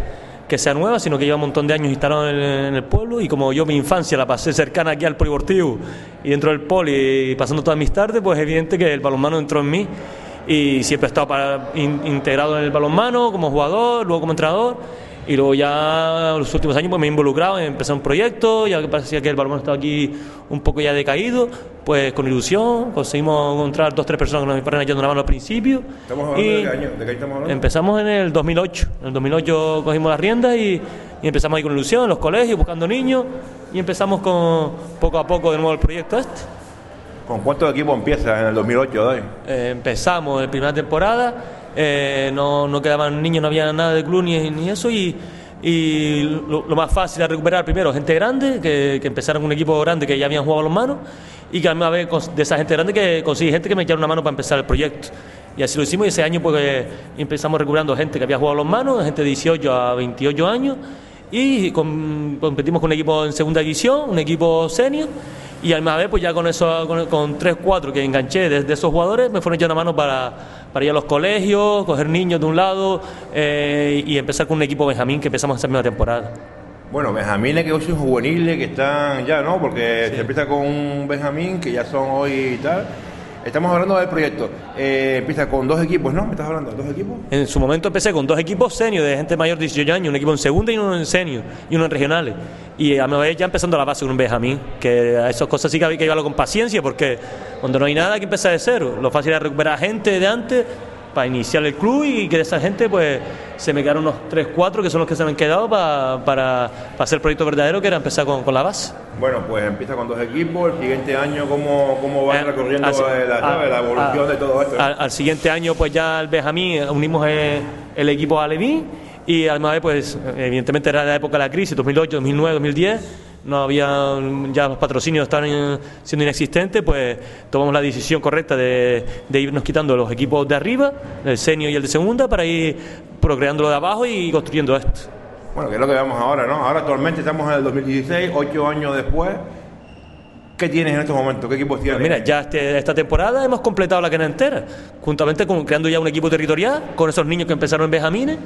D: que sea nueva, sino que lleva un montón de años instalado en en el pueblo y como yo mi infancia la pasé cercana aquí al polideportivo y dentro del poli y pasando todas mis tardes, pues es evidente que el balonmano entró en mí y siempre he estado para- in- integrado en el balonmano como jugador, luego como entrenador y luego ya en los últimos años pues me he involucrado en empezar un proyecto, ya que parecía que el balonmano estaba aquí un poco ya decaído, pues con ilusión conseguimos encontrar dos tres personas que nos fueron echando una mano al principio.
B: ¿Estamos hablando
D: y
B: de qué año? ¿De qué estamos hablando?
D: Empezamos en el 2008, en el 2008 cogimos las riendas y, y empezamos ahí con ilusión en los colegios, buscando niños y empezamos con poco a poco de nuevo el proyecto este.
B: ¿Con cuántos equipos empieza en el 2008, Dai?
D: Eh, empezamos en primera temporada, eh, no, no quedaban niños, no había nada de club ni, eso y, y lo, más fácil era recuperar primero gente grande, que, que empezaron un equipo grande que ya habían jugado los manos y que a vez de esa gente grande que conseguí gente que me echara una mano para empezar el proyecto. Y así lo hicimos ese año pues empezamos recuperando gente que había jugado los manos, gente de 18 a 28 años y com- competimos con un equipo en segunda división, un equipo senior y a la misma vez, pues ya con eso, con, con 3, 4 que enganché de, de esos jugadores, me fueron echando mano para, para ir a los colegios, coger niños de un lado eh, y empezar con un equipo Benjamín que empezamos esa misma temporada.
B: Bueno, Benjamines que hoy son juveniles, que están ya, ¿no? Porque se empieza con un Benjamín que ya son hoy y tal. Estamos hablando del proyecto. Eh, empieza con dos equipos, ¿no? ¿Me estás hablando dos equipos?
D: En su momento empecé con dos equipos senior de gente mayor de 18 años, un equipo en segunda y uno en senior, y uno en regionales. Y a mi vez ya empezando la base un Benjamín, que a esas cosas sí que había que llevarlo con paciencia, porque cuando no hay nada hay que empezar de cero. Lo fácil es recuperar gente de antes para iniciar el club y que de esa gente pues se me quedaron unos 3, 4 que son los que se me han quedado pa- para, para hacer el proyecto verdadero que era empezar con, con la base.
B: Bueno, pues empieza con dos equipos. El siguiente año, ¿cómo, cómo va
D: Eh,
B: recorriendo
D: así-
B: eh, la,
D: a-
B: ¿sabes? la evolución
D: a-
B: de todo esto?
D: Al, al siguiente año, pues ya el Benjamín eh, unimos eh, el equipo a Levín y además, pues evidentemente era la época de la crisis, 2008, 2009, 2010. No había, ya los patrocinios estaban eh, siendo inexistentes, pues tomamos la decisión correcta de, de irnos quitando los equipos de arriba, el senior y el de segunda, para ir procreando lo de abajo y construyendo esto.
B: Bueno, que es lo que vemos ahora, ¿no? Ahora actualmente estamos en el 2016, ocho años después. ¿Qué tienes en estos momentos? ¿Qué equipos tienes?
D: Pues mira, ya este- esta temporada hemos completado la cadena entera, juntamente con creando ya un equipo territorial, con esos niños que empezaron en Benjamines,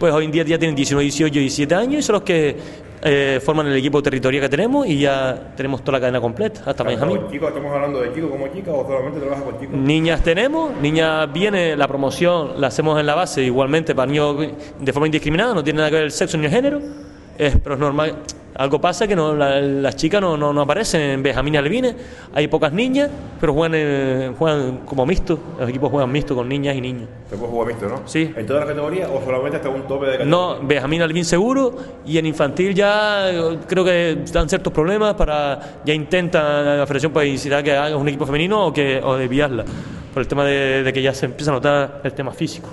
D: pues hoy en día ya tienen 19, 18 y 17 años y son los que eh, forman el equipo territorial que tenemos y ya tenemos toda la cadena completa, hasta Benjamín.
B: Chicos, ¿estamos hablando de chicos como chicas o solamente trabajas con chicos?
D: Niñas tenemos, niñas viene, la promoción la hacemos en la base igualmente para niños de forma indiscriminada, no tiene nada que ver el sexo ni el género, es, pero es normal. Algo pasa que no, la- las chicas no, no, no aparecen en Benjamín y Alevines, hay pocas niñas, pero juegan, eh, juegan como mixto, los equipos juegan mixto con niñas y niños.
B: Se puede jugar mixto, ¿no?
D: Sí.
B: ¿En todas las categorías o solamente hasta un tope de categoría?
D: No, Benjamín Alvin seguro y en infantil ya eh, creo que dan ciertos problemas para ya intentan la federación pues incitar que haga un equipo femenino o que o desviarla por el tema de, de que ya se empieza a notar el tema físico.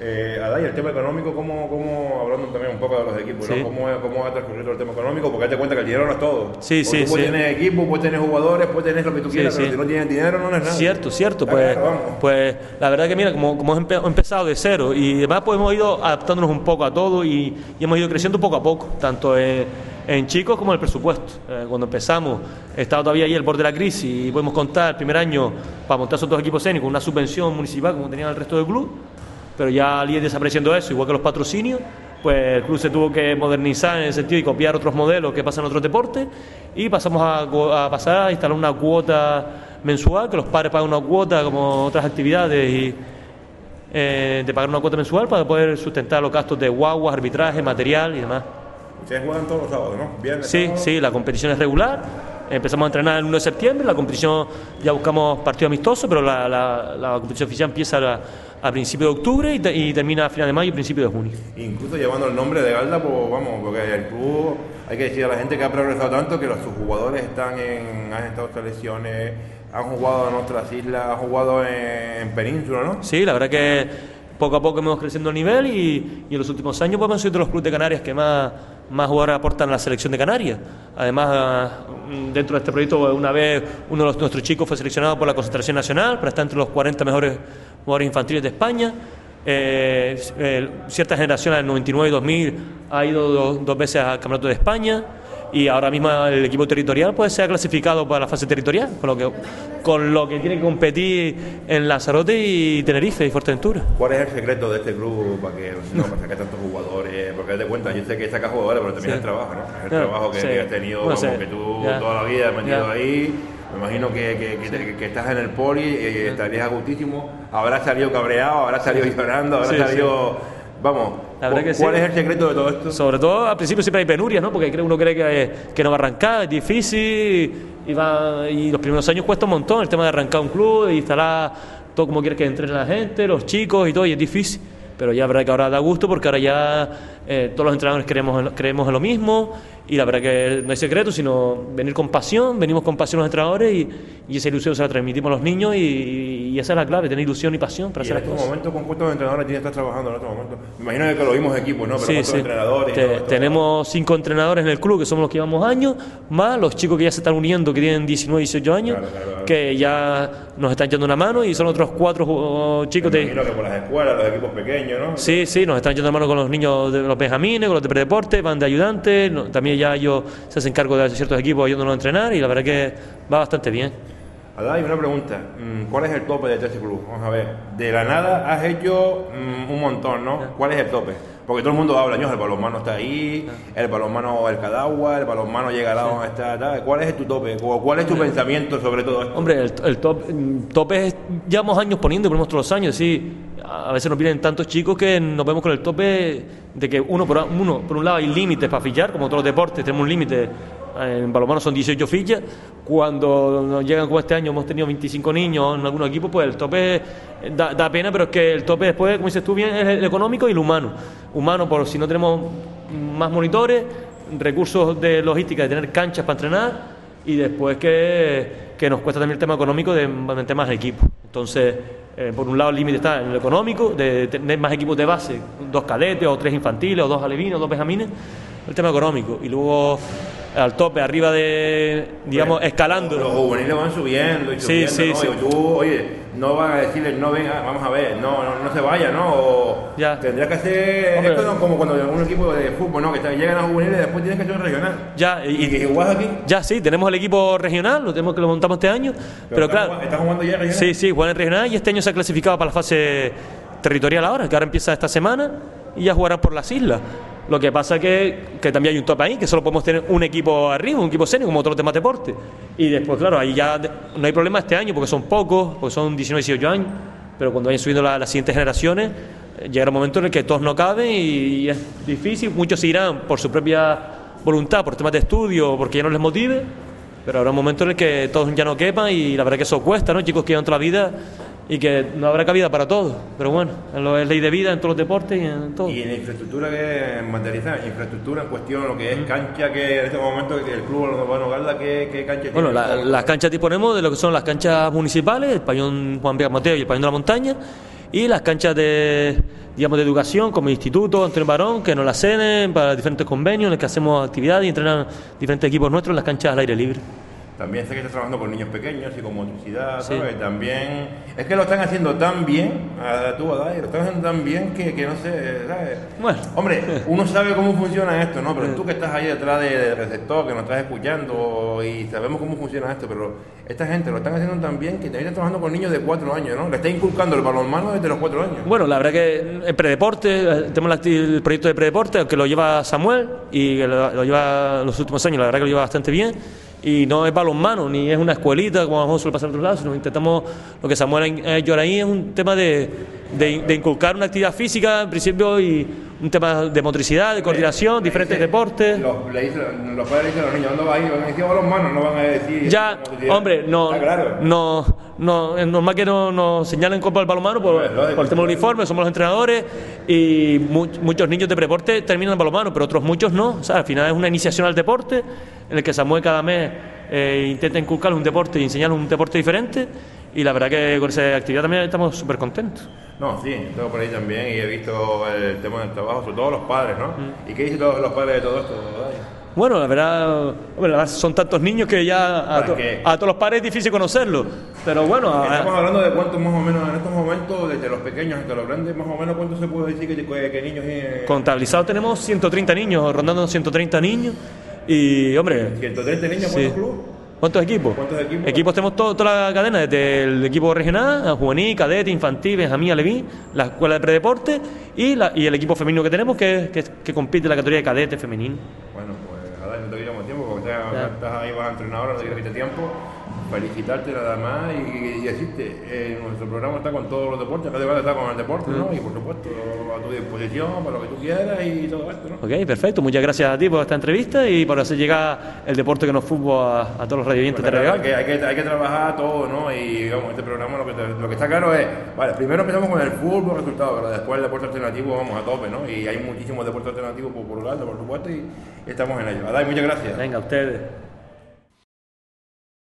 B: Eh, Adai, el tema económico, ¿cómo, cómo, hablando también un poco de los equipos,
D: Sí.
B: ¿no? ¿Cómo, cómo ha transcurrido el tema económico? Porque date cuenta que el dinero no es todo.
D: Sí, sí,
B: tú puedes
D: sí.
B: tener equipo, puedes tener jugadores, puedes tener lo que tú quieras, pero si no tienes dinero no es nada.
D: Cierto, cierto. Pues,
B: claro,
D: pues la verdad que mira, como, como hemos empe- empezado de cero y además pues hemos ido adaptándonos un poco a todo y, y hemos ido creciendo poco a poco, tanto en, en chicos como en el presupuesto. Eh, cuando empezamos estaba todavía ahí el borde de la crisis y podemos contar el primer año para montar esos dos equipos escénicos con una subvención municipal como tenía el resto del club, pero ya al ir desapareciendo eso, igual que los patrocinios, pues el club se tuvo que modernizar en el sentido y copiar otros modelos que pasan en otros deportes y pasamos a, pasar a instalar una cuota mensual, que los padres pagan una cuota como otras actividades y eh, de pagar una cuota mensual para poder sustentar los gastos de guaguas, arbitraje, material y demás.
B: Ustedes juegan todos los sábados, ¿no? Viernes,
D: Sí,
B: sábado.
D: sí, la competición es regular. Empezamos a entrenar el 1 de septiembre, la competición ya buscamos partido amistoso, pero la, la- la competición oficial empieza a, a principios de octubre y, te- y termina a finales de mayo y principios de junio.
B: Incluso llevando el nombre de Galda, pues vamos, porque el club, hay que decir a la gente que ha progresado tanto que los, sus jugadores están en, han estado en selecciones, han jugado en otras islas, han jugado en, en Península, ¿no?
D: Sí, la verdad que poco a poco hemos creciendo el nivel y, y en los últimos años pues, hemos sido de los clubes de Canarias que más, más jugadores aportan a la selección de Canarias. Además, ah, dentro de este proyecto, una vez uno de nuestros chicos fue seleccionado por la Concentración Nacional para estar entre los 40 mejores jugadores infantiles de España. Eh, eh, cierta generación del 99 y 2000 ha ido dos, dos veces al Campeonato de España y ahora mismo el equipo territorial pues se ha clasificado para la fase territorial, con lo que, con lo que tiene que competir en Lanzarote y Tenerife y Fuerteventura.
B: ¿Cuál es el secreto de este club para que no, para sacar tantos jugadores? Porque te cuenta, yo sé que sacas jugadores, pero también
D: Sí.
B: el trabajo, ¿no? El
D: Claro,
B: trabajo que,
D: sí.
B: que has tenido,
D: Bueno,
B: vamos,
D: sí.
B: que tú
D: Ya.
B: toda la vida has metido
D: Ya.
B: ahí. Me imagino que, que, que, que estás en el poli y estarías a gustísimo. Habrás salido cabreado, habrás salido llorando, habrás salido... Vamos,
D: La verdad que
B: ¿cuál
D: sí.
B: es el secreto de todo esto?
D: Sobre todo al principio siempre hay penurias, ¿no? Porque uno cree que, que no va a arrancar, es difícil y, va, y los primeros años cuesta un montón el tema de arrancar un club, y instalar todo como quiere que entrene la gente, los chicos y todo, y es difícil. Pero ya la verdad que ahora da gusto porque ahora ya eh, todos los entrenadores creemos creemos en lo mismo y la verdad que no hay secreto, sino venir con pasión, venimos con pasión los entrenadores y, y esa ilusión se la transmitimos a los niños y, y esa es la clave, tener ilusión y pasión para
B: Y en
D: hacer las
B: estos
D: cosas.
B: momentos, ¿con cuántos entrenadores tienes que estar trabajando en estos momentos? Me imagino que lo vimos equipos, ¿no? Pero
D: Sí,
B: ¿cuántos
D: sí.
B: entrenadores? y
D: Te- tenemos cinco entrenadores en el club, que somos los que llevamos años, más los chicos que ya se están uniendo, que tienen 19, 18 años,
B: Claro, claro, claro.
D: que ya nos están echando una mano y son otros cuatro ju- chicos
B: Me
D: de...
B: imagino que por las escuelas, los equipos pequeños, ¿no?
D: Sí, sí, nos están echando una mano con los niños de los benjamines, con los de predeporte, van de ayudantes, no- también ya ellos se hacen cargo de ciertos equipos ayudándonos a entrenar y la verdad que va bastante bien.
B: Adai, una pregunta. Mm, ¿Cuál es el tope de este club? Vamos a ver. De la nada has hecho mm, un montón, ¿no? ¿Cuál es el tope? Porque todo el mundo habla, "Ño, el balonmano está ahí, el balonmano el Cadagua, el balonmano llega a donde está, tal. ¿Cuál es tu tope? ¿O ¿Cuál es tu pensamiento sobre todo esto?
D: Hombre, el, el top, mm, tope es, llevamos años poniendo y ponemos todos los años, sí. A veces nos vienen tantos chicos que nos vemos con el tope de que uno por, uno, por un lado hay límites para fichar, como todos los deportes, tenemos un límite. En balonmano son 18 fichas. Cuando nos llegan como este año, hemos tenido 25 niños en algunos equipos, pues el tope eh, da, da pena, pero es que el tope después, como dices tú bien, es el económico y el humano. Humano, por si no tenemos más monitores, recursos de logística, de tener canchas para entrenar y después que, que nos cuesta también el tema económico de meter más equipos. Entonces, eh, por un lado el límite está en lo económico, de tener más equipos de base, dos cadetes o tres infantiles o dos alevinos dos benjamines, el tema económico. Y luego al tope, arriba de, digamos, escalando.
B: Los juveniles van subiendo y
D: Sí,
B: subiendo,
D: sí,
B: ¿no?
D: sí.
B: Y tú, oye, no van a decirles, no venga, vamos a ver, no, no, no se vaya, ¿no? O
D: Ya.
B: tendrás que hacer,
D: Hombre.
B: esto no como cuando un equipo de fútbol, ¿no? Que llegan a juveniles y después tienes que hacer un regional.
D: Ya, y,
B: Y que igual aquí,
D: ya sí, tenemos el equipo regional, lo tenemos que lo montamos este año, pero, claro,
B: jugando- estás jugando ya regional.
D: Sí, sí, juegan en regional y este año se ha clasificado para la fase territorial ahora, que ahora empieza esta semana y ya jugarán por las islas. Lo que pasa que, que también hay un top ahí, que solo podemos tener un equipo arriba, un equipo senior, como otros demás deportes. Y después, claro, ahí ya no hay problema este año, porque son pocos, porque son 19, 18 años, pero cuando vayan subiendo la- las siguientes generaciones, eh, llegará un momento en el que todos no caben y, es difícil. Muchos se irán por su propia voluntad, por temas de estudio, porque ya no les motive, pero habrá un momento en el que todos ya no quepan y la verdad que eso cuesta, ¿no? Chicos que llevan toda la vida y que no habrá cabida para todos. Pero bueno, es ley de vida en todos los deportes y en todo.
B: Y en la infraestructura que materializa, infraestructura en cuestión, lo que es cancha, que en este momento el club Urbano Galda, ¿qué, qué cancha
D: Bueno,
B: tiene?
D: la- las canchas disponemos de lo que son las canchas municipales, el pabellón Juan Vega Mateo y el pabellón de la montaña, y las canchas de, digamos, de educación, como el Instituto Antonio Barón, que nos las ceden para diferentes convenios en los que hacemos actividades y entrenan diferentes equipos nuestros en las canchas al aire libre.
B: También sé que estás trabajando con niños pequeños y con motricidad,
D: Sí.
B: ¿sabes? También es que lo están haciendo tan bien, a tú, Adai, lo están haciendo tan bien que, que no sé, ¿sabes?
D: Bueno.
B: Hombre, (laughs) uno sabe cómo funciona esto, ¿no? Pero tú que estás ahí detrás de- del receptor, que nos estás escuchando y sabemos cómo funciona esto, pero esta gente lo están haciendo tan bien que también están trabajando con niños de cuatro años, ¿no? Le está inculcando el balonmano desde los cuatro años.
D: Bueno, la verdad que en predeporte, eh, tenemos el proyecto de predeporte que lo lleva Samuel y que lo, lo lleva los últimos años, la verdad que lo lleva bastante bien. Y no es balonmano, ni es una escuelita como a lo mejor suele pasar en otros lados, sino intentamos, lo que Samuel ha hecho ahí es un tema de, de, de inculcar una actividad física en principio y un tema de motricidad, de coordinación, diferentes deportes.
B: Los, le dicen- los padres dicen a los niños, ¿dónde vas a ir? Van a decir balonmano, no van a decir...
D: Ya, hombre, no,
B: claro.
D: no, no, es normal que no nos señalen Copa del Balonmano por, por el tema del uniforme, somos los entrenadores y mu- muchos niños de predeporte terminan en balonmano, pero otros muchos no. O sea, al final es una iniciación al deporte en el que Samuel cada mes eh, intenta inculcar un deporte y enseñar un deporte diferente y la verdad que con esa actividad también estamos súper contentos.
B: No, sí, tengo por ahí también y he visto el tema del trabajo, sobre todo los padres, ¿no? ¿Y qué dicen los padres de todo esto?
D: Bueno, la verdad, verdad son tantos niños que ya a,
B: Bueno,
D: to-
B: que-
D: a todos los padres es difícil conocerlos. Pero bueno, a-
B: Estamos hablando de cuántos más o menos en estos momentos, desde los pequeños hasta los grandes, más o menos cuánto se puede decir que, niños eh,
D: contabilizados tenemos 130 niños, rondando 130 niños. Y, hombre,
B: 130 niños,
D: Sí.
B: ¿cuántos clubes?
D: ¿Cuántos equipos?
B: ¿Cuántos equipos?
D: tenemos todo- toda la cadena, desde el equipo regional, juvenil, cadete, infantil, benjamín, alevín, la escuela de predeporte y, la, y el equipo femenino que tenemos, que, que, que compite en la categoría de cadete femenino.
B: Bueno, pues a dar no te quitamos tiempo porque estás, estás ahí, vas a entrenar ahora, no te quiero quitar tiempo. Felicitarte nada más y, y decirte, eh, nuestro programa está con todos los deportes, cada vez está con el deporte, ¿no? Y por supuesto, a tu disposición para lo que tú quieras y todo esto, ¿no?
D: Ok, perfecto. Muchas gracias a ti por esta entrevista y por hacer llegar el deporte que nos fútbol a, a todos los radioyentes de Regal.
B: que hay, que, hay que trabajar todo, ¿no? Y vamos, este programa lo que, lo que está claro es, vale, primero empezamos con el fútbol, resultado, pero después el deporte alternativo vamos a tope, ¿no? Y hay muchísimos deportes alternativos por, por Galda, por supuesto, y estamos en ello. Adai, muchas gracias.
D: Venga, ustedes.